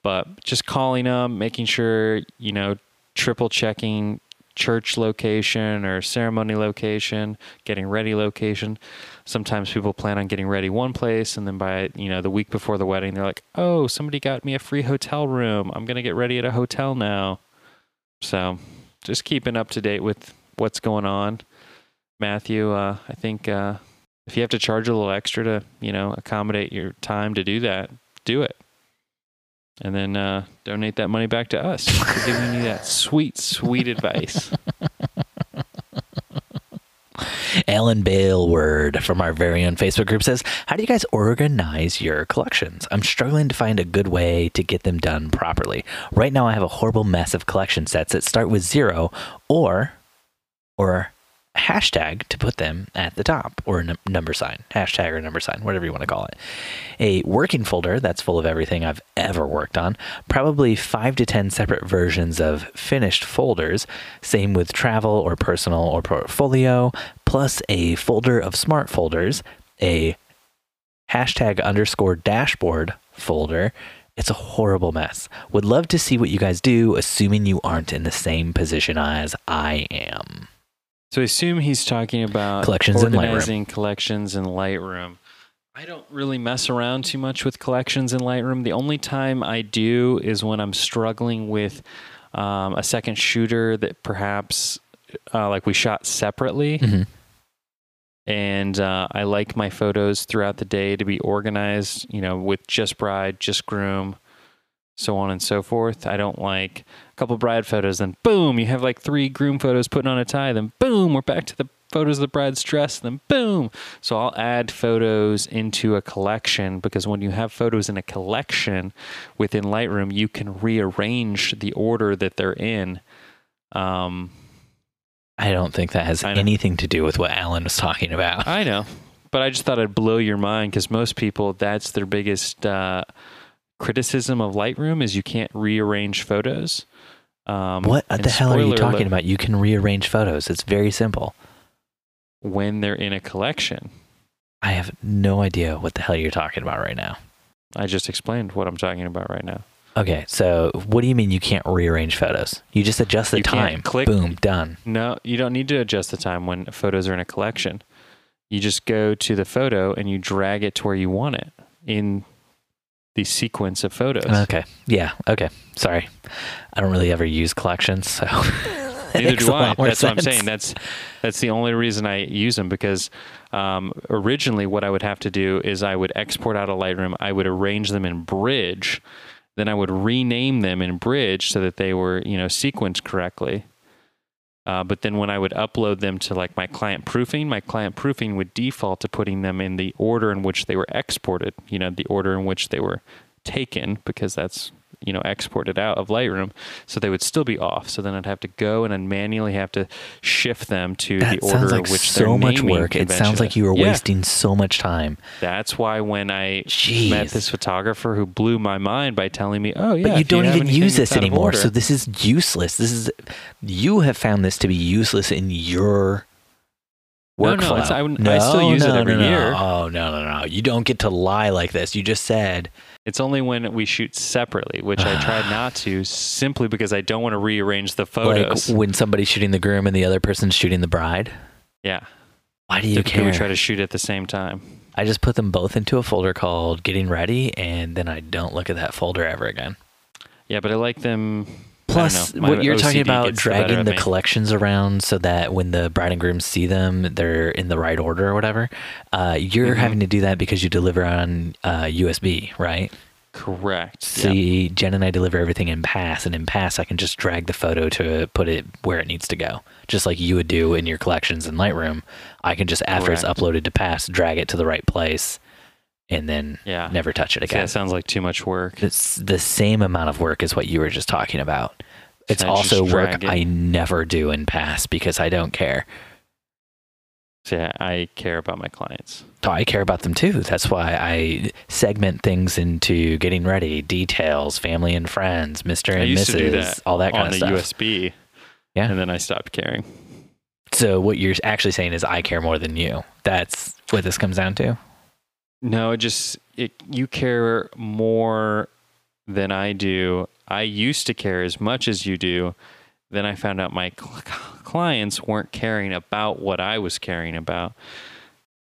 but just calling them, making sure, you know, triple checking church location or ceremony location, getting ready location. Sometimes people plan on getting ready one place and then by, you know, the week before the wedding they're like, "Oh, somebody got me a free hotel room. I'm going to get ready at a hotel now." So, just keeping up to date with what's going on. Matthew, uh, I think uh, if you have to charge a little extra to, you know, accommodate your time to do that, do it and then uh, donate that money back to us for giving you that sweet, sweet advice. Alan Baleward from our very own Facebook group says, How do you guys organize your collections? I'm struggling to find a good way to get them done properly. Right now, I have a horrible mess of collection sets that start with zero or, or hashtag to put them at the top or a number sign, hashtag or number sign, whatever you want to call it. A working folder that's full of everything I've ever worked on, probably five to 10 separate versions of finished folders, same with travel or personal or portfolio, plus a folder of smart folders, a hashtag underscore dashboard folder. It's a horrible mess. Would love to see what you guys do, assuming you aren't in the same position as I am. So I assume he's talking about Collections organizing collections in Lightroom. I don't really mess around too much with collections in Lightroom. The only time I do is when I'm struggling with um, a second shooter that perhaps, uh, like we shot separately, Mhm. and uh, I like my photos throughout the day to be organized. You know, with just bride, just groom, so on and so forth. I don't like a couple bride photos, then boom, you have like three groom photos putting on a tie, then boom, we're back to the photos of the bride's dress, then boom. So I'll add photos into a collection because when you have photos in a collection within Lightroom, you can rearrange the order that they're in. Um, I don't think that has anything to do with what Alan was talking about. I know, but I just thought I'd blow your mind because most people, that's their biggest uh, criticism of Lightroom is you can't rearrange photos. Um, what the hell are you talking alert, about? You can rearrange photos. It's very simple. When they're in a collection, I have no idea what the hell you're talking about right now. I just explained what I'm talking about right now. Okay, so what do you mean you can't rearrange photos? You just adjust the You time. click- Boom, done. No, you don't need to adjust the time when photos are in a collection. You just go to the photo and you drag it to where you want it in the sequence of photos. Okay. Yeah. Okay. Sorry. I don't really ever use collections, so Neither do I. That's what I'm saying. That's that's the only reason I use them because um, originally what I would have to do is I would export out of Lightroom. I would arrange them in Bridge, then I would rename them in Bridge so that they were you know sequenced correctly. Uh, but then when I would upload them to like my client proofing, my client proofing would default to putting them in the order in which they were exported. You know, the order in which they were taken because that's you know exported out of Lightroom, so they would still be off. So then I'd have to go and I'd manually have to shift them to That the order like in which so they're named. So much work. It sounds like you were. Yeah. wasting so much time. That's why when I Jeez. met this photographer who blew my mind by telling me, "Oh yeah, but you don't have even use this anymore. order- So this is useless. This is you have found this to be useless in your workflow. no, it's- I would- I still use it no, every no, no. year. Oh no, no, no! You don't get to lie like this. You just said It's only when we shoot separately, which I try not to, simply because I don't want to rearrange the photos. like when somebody's shooting the groom and the other person's shooting the bride. yeah, Why do you care? we try to shoot at the same time. I just put them both into a folder called "Getting Ready," and then I don't look at that folder ever again. Yeah, but I like them. Plus, my what you're talking about gets the better dragging of the me. collections around so that when the bride and groom see them, they're in the right order or whatever. Uh, you're Mhm. having to do that because you deliver on uh, USB, right? Correct. yeah. See, Jen and I deliver everything in Pass, and in Pass, I can just drag the photo to put it where it needs to go, just like you would do in your collections in Lightroom. I can just, after it's Correct. uploaded to Pass, drag it to the right place, and then Yeah. never touch it See, again. that sounds like too much work. It's the same amount of work as what you were just talking about. It's Can I also work it? I never do in Pass because I don't care. See, I- I care about my clients. So I care about them too. That's why I segment things into getting ready, details, family and friends, Mr. And Mrs., that all that kind on of the stuff. USB. Yeah. And then I stopped caring. So what you're actually saying is I care more than you. That's what this comes down to. No, it just it, you care more than I do. I used to care as much as you do. Then I found out my cl- clients weren't caring about what I was caring about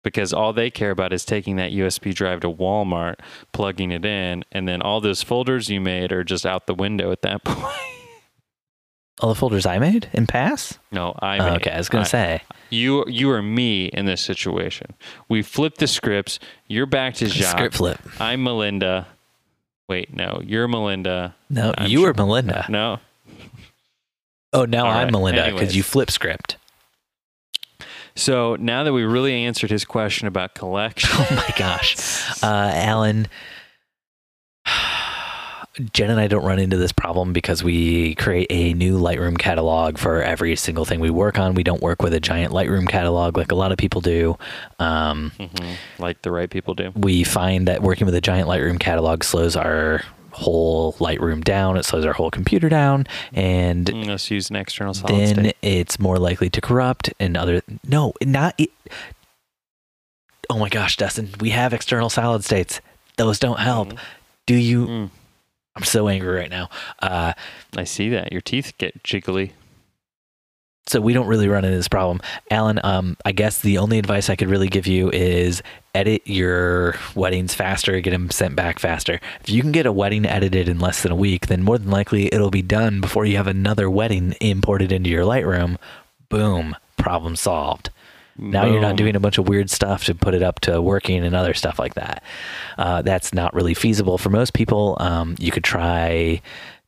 because all they care about is taking that USB drive to Walmart, plugging it in, and then all those folders you made are just out the window at that point. All the folders I made in Pass? no, I Oh, made. okay, I was going to say. You you are me in this situation. We flip the scripts. You're back to Jacques. Script flip. I'm Melinda. Wait, no, you're Melinda. No, I'm you sure- were Melinda. No, Oh, now All I'm right, Melinda because you flip script. So now that we really answered his question about collection, Oh my gosh. Uh, Alan, Jen and I don't run into this problem because we create a new Lightroom catalog for every single thing we work on. We don't work with a giant Lightroom catalog like a lot of people do. Um, Mhm, like the right people do. we find that working with a giant Lightroom catalog slows our whole Lightroom down. It slows our whole computer down, and Mm, Let's use an external solid then state. it's more likely to corrupt and other no not it, oh my gosh dustin we have external solid states those don't help Mhm. do you Mm, i'm so angry right now. Uh I see that. Your teeth get jiggly. so we don't really run into this problem. Alan um i guess the only advice i could really give you is edit your weddings faster get them sent back faster. If you can get a wedding edited in less than a week then more than likely it'll be done before you have another wedding imported into your lightroom. Boom. Problem solved Now you're not doing a bunch of weird stuff to put it up to working and other stuff like that. Uh, that's not really feasible for most people. Um, you could try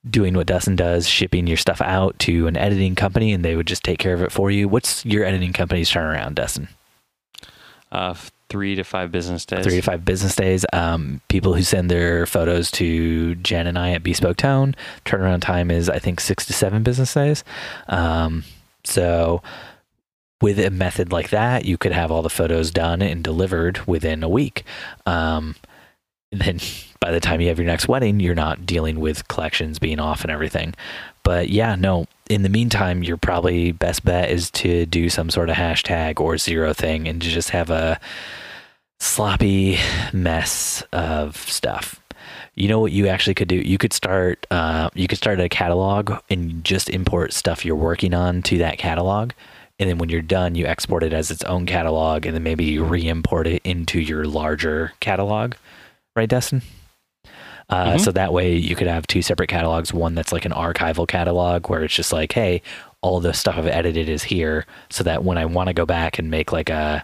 doing what Dustin does, shipping your stuff out to an editing company, and they would just take care of it for you. What's your editing company's turnaround, Dustin? Uh, three to five business days. Three to five business days. Um, people who send their photos to Jen and I at Bespoke Tone, turnaround time is I think six to seven business days. Um, so with a method like that, you could have all the photos done and delivered within a week. Um, and then by the time you have your next wedding, you're not dealing with collections being off and everything. But yeah, no. In the meantime, your probably best bet is to do some sort of hashtag or zero thing and just have a sloppy mess of stuff. You know what you actually could do? You could start uh, you could start a catalog and just import stuff you're working on to that catalog. And then when you're done, you export it as its own catalog and then maybe you re-import it into your larger catalog. Right, Dustin? Uh, Mhm. So that way you could have two separate catalogs. One that's like an archival catalog where it's just like, hey, all the stuff I've edited is here, so that when I want to go back and make like a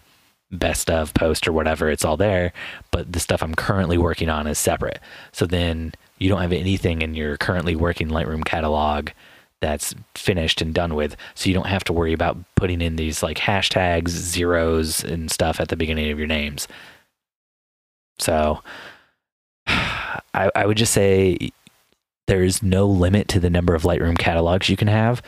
best of post or whatever, it's all there. But the stuff I'm currently working on is separate. So then you don't have anything in your currently working Lightroom catalog that's finished and done with. So you don't have to worry about putting in these like hashtags, zeros, and stuff at the beginning of your names. So I, I would just say there's no limit to the number of Lightroom catalogs you can have.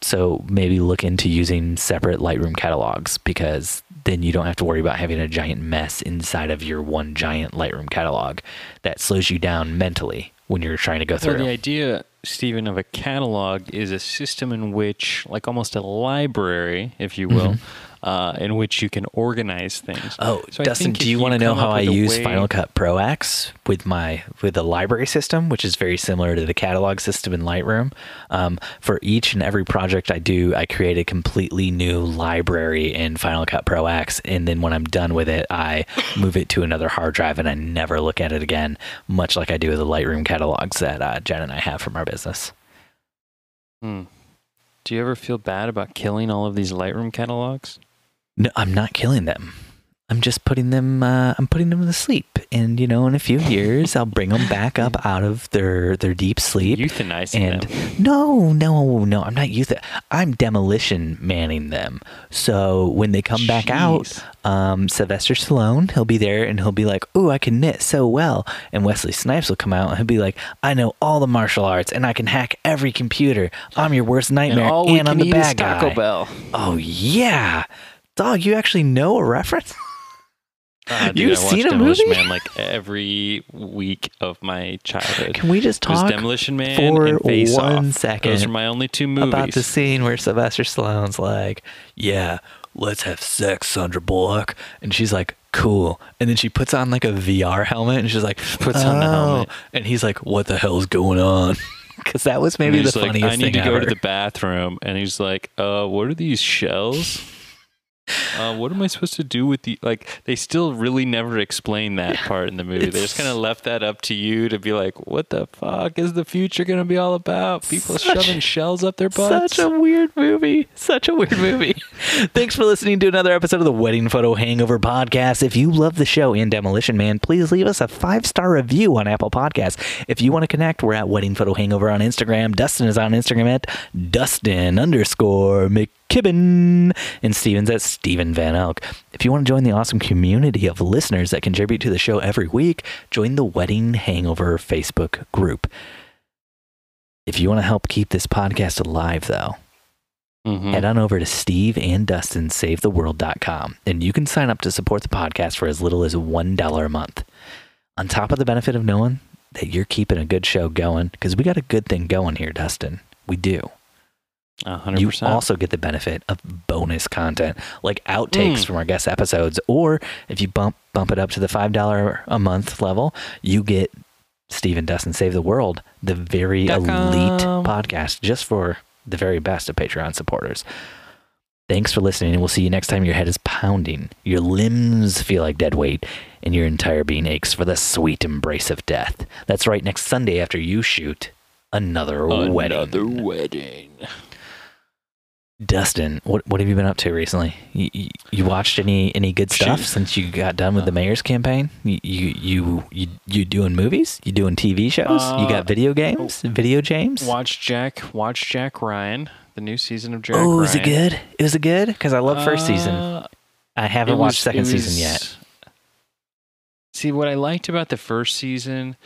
So maybe look into using separate Lightroom catalogs because then you don't have to worry about having a giant mess inside of your one giant Lightroom catalog that slows you down mentally when you're trying to go Well, through. the idea, Stephen, of a catalog is a system in which, like almost a library, if you will, mm-hmm. Uh, in which you can organize things. Oh, So Dustin, do you want to know how I use way- Final Cut Pro X with my with the library system, which is very similar to the catalog system in Lightroom? Um, for each and every project I do, I create a completely new library in Final Cut Pro X, and then when I'm done with it, I move it to another hard drive, and I never look at it again. Much like I do with the Lightroom catalogs that uh, Jen and I have from our business. Hmm. Do you ever feel bad about killing all of these Lightroom catalogs? No, I'm not killing them. I'm just putting them. Uh, I'm putting them to sleep, and you know, in a few years, I'll bring them back up out of their their deep sleep. Euthanizing and them. no, no, no, I'm not youth. I'm demolition manning them. So when they come back out, um, Sylvester Stallone, he'll be there and he'll be like, "Ooh, I can knit so well." And Wesley Snipes will come out and he'll be like, "I know all the martial arts and I can hack every computer. I'm your worst And nightmare, all and, I'm the bad Taco guy." Bell. Oh yeah, dog, you actually know a reference? Ah, dude, You've I watched seen a Demolition movie? Man like every week of my childhood. Can we just It was talk Demolition Man for and Face one Off. Those are my only two movies. about the scene where Sylvester Stallone's like, "Yeah, let's have sex, Sandra Bullock," and she's like, "Cool," and then she puts on like a VR helmet and she's like, Puts on the "Oh," helmet. and he's like, "What the hell's going on?" Because that was maybe the he's like, funniest I need thing to go ever. to the bathroom, and he's like, "Uh, what are these shells? Uh, what am I supposed to do with the like?" They still really never explain that part in the movie. They just kind of left that up to you to be like, "What the fuck is the future gonna be all about? People Such- shoving shells up their butts." Such a weird movie. Such a weird movie. Thanks for listening to another episode of the Wedding Photo Hangover podcast. If you love the show and Demolition Man, please leave us a five star review on Apple Podcasts. If you want to connect, we're at Wedding Photo Hangover on Instagram. Dustin is on Instagram at Dustin underscore McKibben. And Steven's at Steven Van Elk. If you want to join the awesome community of listeners that contribute to the show every week, join the Wedding Hangover Facebook group. If you want to help keep this podcast alive, though, Mhm. head on over to Steve and Dustin SaveTheWorld.com and you can sign up to support the podcast for as little as $1 a month. On top of the benefit of knowing that you're keeping a good show going, because we got a good thing going here, Dustin. We do. A hundred You also get the benefit of bonus content like outtakes Mm. from our guest episodes, or if you bump bump it up to the five dollar a month level, you get Steve and Dustin Save the World, the very Dot com. elite podcast, just for the very best of Patreon supporters. Thanks for listening, and we'll see you next time your head is pounding, your limbs feel like dead weight, and your entire being aches for the sweet embrace of death. That's right, next Sunday after you shoot another, wedding. Another wedding. Dustin, what what have you been up to recently? You, you, you watched any any good stuff Shoot. since you got done with the mayor's campaign? You you you you, you doing movies? You doing TV shows? you Uh, got video games? Video games? Watch Jack. Watch Jack Ryan. The new season of Jack Ryan. Oh, is it good? Is it good? Because I love first season. Uh, I haven't it watched second it season yet. See, what I liked about the first season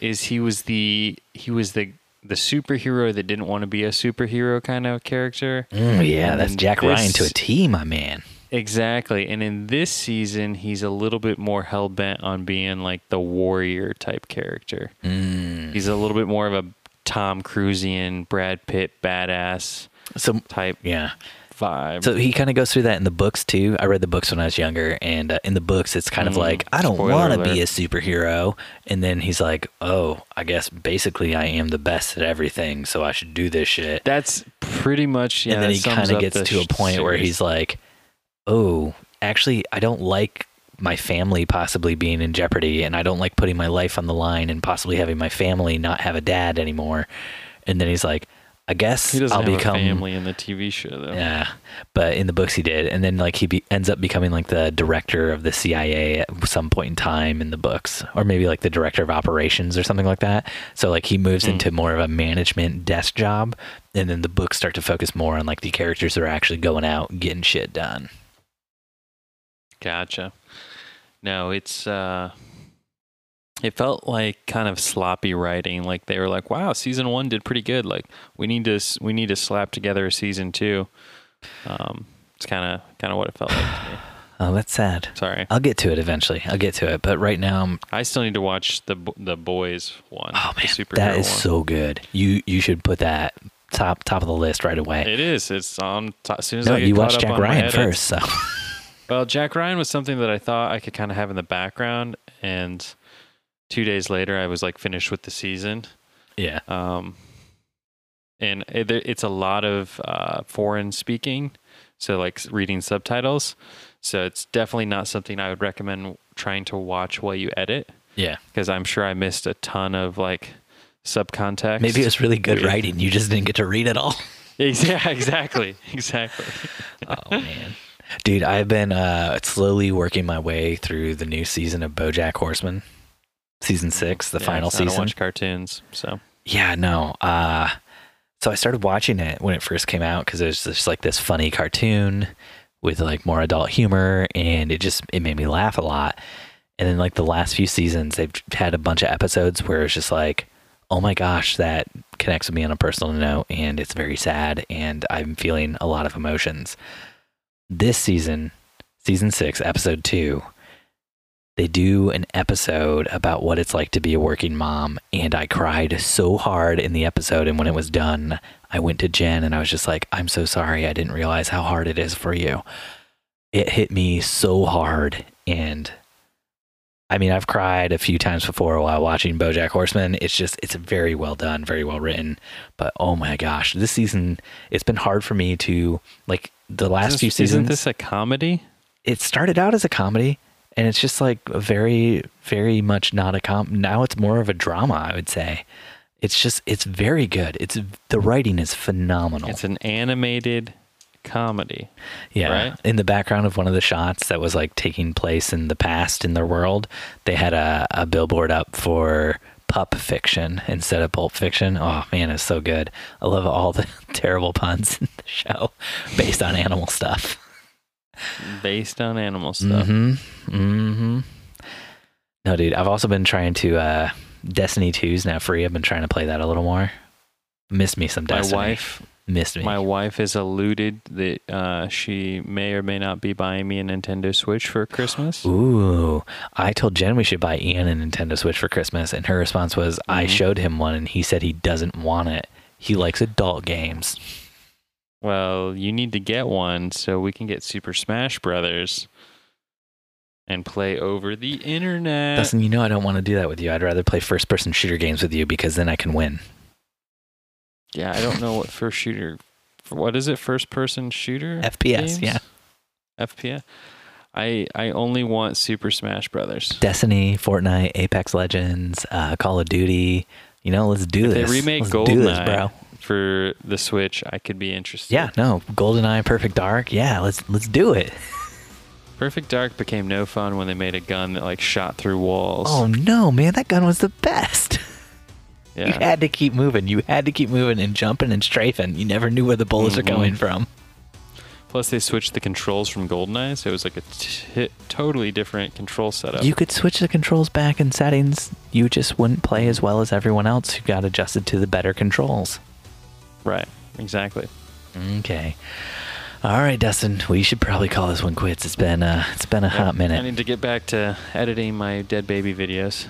is he was the he was the the superhero that didn't want to be a superhero kind of character. Mm, yeah, And that's Jack Ryan to a T, my man. Exactly. And in this season, he's a little bit more hell bent on being like the warrior type character. Mm. He's a little bit more of a Tom Cruisian, Brad Pitt, badass So type yeah, vibe. so he kind of goes through that in the books too. I read the books when I was younger, and uh, in the books, it's kind of Mm, like I don't want to be a superhero, and then he's like, oh, I guess basically I am the best at everything, so I should do this shit. That's pretty much yeah. and then he kind of gets to a point where he's like, "Oh, actually, I don't like my family possibly being in jeopardy, and I don't like putting my life on the line and possibly having my family not have a dad anymore." And then he's like, "I guess he doesn't I'll have become." a family in the TV show though. Yeah, but in the books he did, and then like he be- ends up becoming like the director of the CIA at some point in time in the books, or maybe like the director of operations or something like that. So like he moves Hmm. into more of a management desk job, and then the books start to focus more on like the characters that are actually going out getting shit done. Gotcha. No, it's uh it felt like kind of sloppy writing. Like they were like, "Wow, season 1 did pretty good. Like we need to we need to slap together a season 2." Um it's kind of kind of what it felt like to me. Oh, that's sad. Sorry. I'll get to it eventually. I'll get to it, but right now I'm. I still need to watch the the boys one. Oh the man, superhero that is one. so good. You you should put that top top of the list right away. It is. It's on t- as soon as no, I get you caught watched Jack Ryan first, so Well, Jack Ryan was something that I thought I could kind of have in the background, and two days later, I was like finished with the season. yeah. Um, and it, it's a lot of uh, foreign speaking, so like reading subtitles. So it's definitely not something I would recommend trying to watch while you edit, Yeah. because I'm sure I missed a ton of like subcontext. Maybe it was really good writing. You just didn't get to read it all. Yeah, exactly, exactly. oh man. Dude, I've been uh slowly working my way through the new season of BoJack Horseman. Season 6, the Yeah, final 'cause I don't season. watch cartoons, so Yeah, no. Uh so I started watching it when it first came out cuz it was just like this funny cartoon with like more adult humor and it just it made me laugh a lot. And then like the last few seasons they've had a bunch of episodes where it's just like oh my gosh, that connects with me on a personal note and it's very sad and I'm feeling a lot of emotions. This season, season 6, episode 2, they do an episode about what it's like to be a working mom and I cried so hard in the episode and when it was done, I went to Jen and I was just like, "I'm so sorry. I didn't realize how hard it is for you." It hit me so hard and I mean, I've cried a few times before while watching BoJack Horseman. It's just it's very well done, very well written. But oh my gosh, this season it's been hard for me to like the last Is few this- seasons. Isn't this a comedy? it started out as a comedy and it's just like very very much not a com now it's more of a drama i would say. It's just it's very good. It's the writing is phenomenal. It's an animated comedy. yeah. right? in the background of one of the shots that was like taking place in the past in their world they had a, a billboard up for pup fiction instead of pulp fiction. Oh man it's so good. I love all the terrible puns in the show based on animal stuff based on animal stuff. Mm-hmm. Mm-hmm. No, dude, I've also been trying to uh Destiny 2's now free. I've been trying to play that a little more. Missed me some My wife, missed me. my wife has alluded that uh, she may or may not be buying me a Nintendo Switch for Christmas. Ooh, I told Jen we should buy Ian a Nintendo Switch for Christmas, and her response was, "I Mhm. showed him one, and he said he doesn't want it. He likes adult games." Well, you need to get one so we can get Super Smash Brothers and play over the internet. Dustin, you know I don't want to do that with you. I'd rather play first-person shooter games with you because then I can win. yeah, I don't know what first shooter. What is it? First person shooter? FPS, games? yeah. FPS. I I only want Super Smash Brothers. Destiny, Fortnite, Apex Legends, uh, Call of Duty. You know, let's do If they this. remake let's do this, bro. For the Switch, I could be interested. Yeah, no, GoldenEye Perfect Dark. Yeah, let's let's do it. Perfect Dark became no fun when they made a gun that like shot through walls. Oh no, man, that gun was the best. yeah. You had to keep moving. You had to keep moving and jumping and strafing. You never knew where the bullets Mhm. are coming from. Plus, they switched the controls from GoldenEye, so it was like a t- totally different control setup. You could switch the controls back in settings. You just wouldn't play as well as everyone else who got adjusted to the better controls. Right, exactly. Okay. All right, Dustin. We should probably call this one quits. It's been uh, it's been a Yep, hot minute. I need to get back to editing my dead baby videos,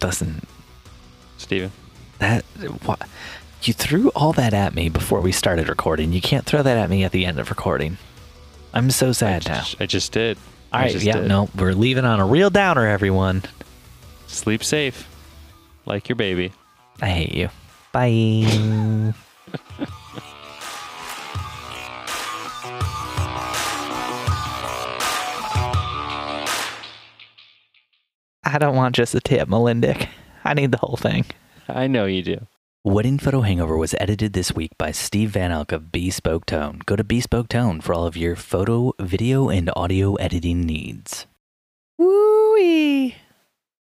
Dustin, Steven. that what you threw all that at me before we started recording. You can't throw that at me at the end of recording. I'm so sad I now. I just did. All right, just yeah, did. no, we're leaving on a real downer, everyone. Sleep safe, like your baby. I hate you. Bye. I don't want just a tip, Melindic. I need the whole thing. I know you do. Wedding Photo Hangover was edited this week by Steve Van Elk of Bespoke Tone. Go to Bespoke Tone for all of your photo, video, and audio editing needs. Woo-wee.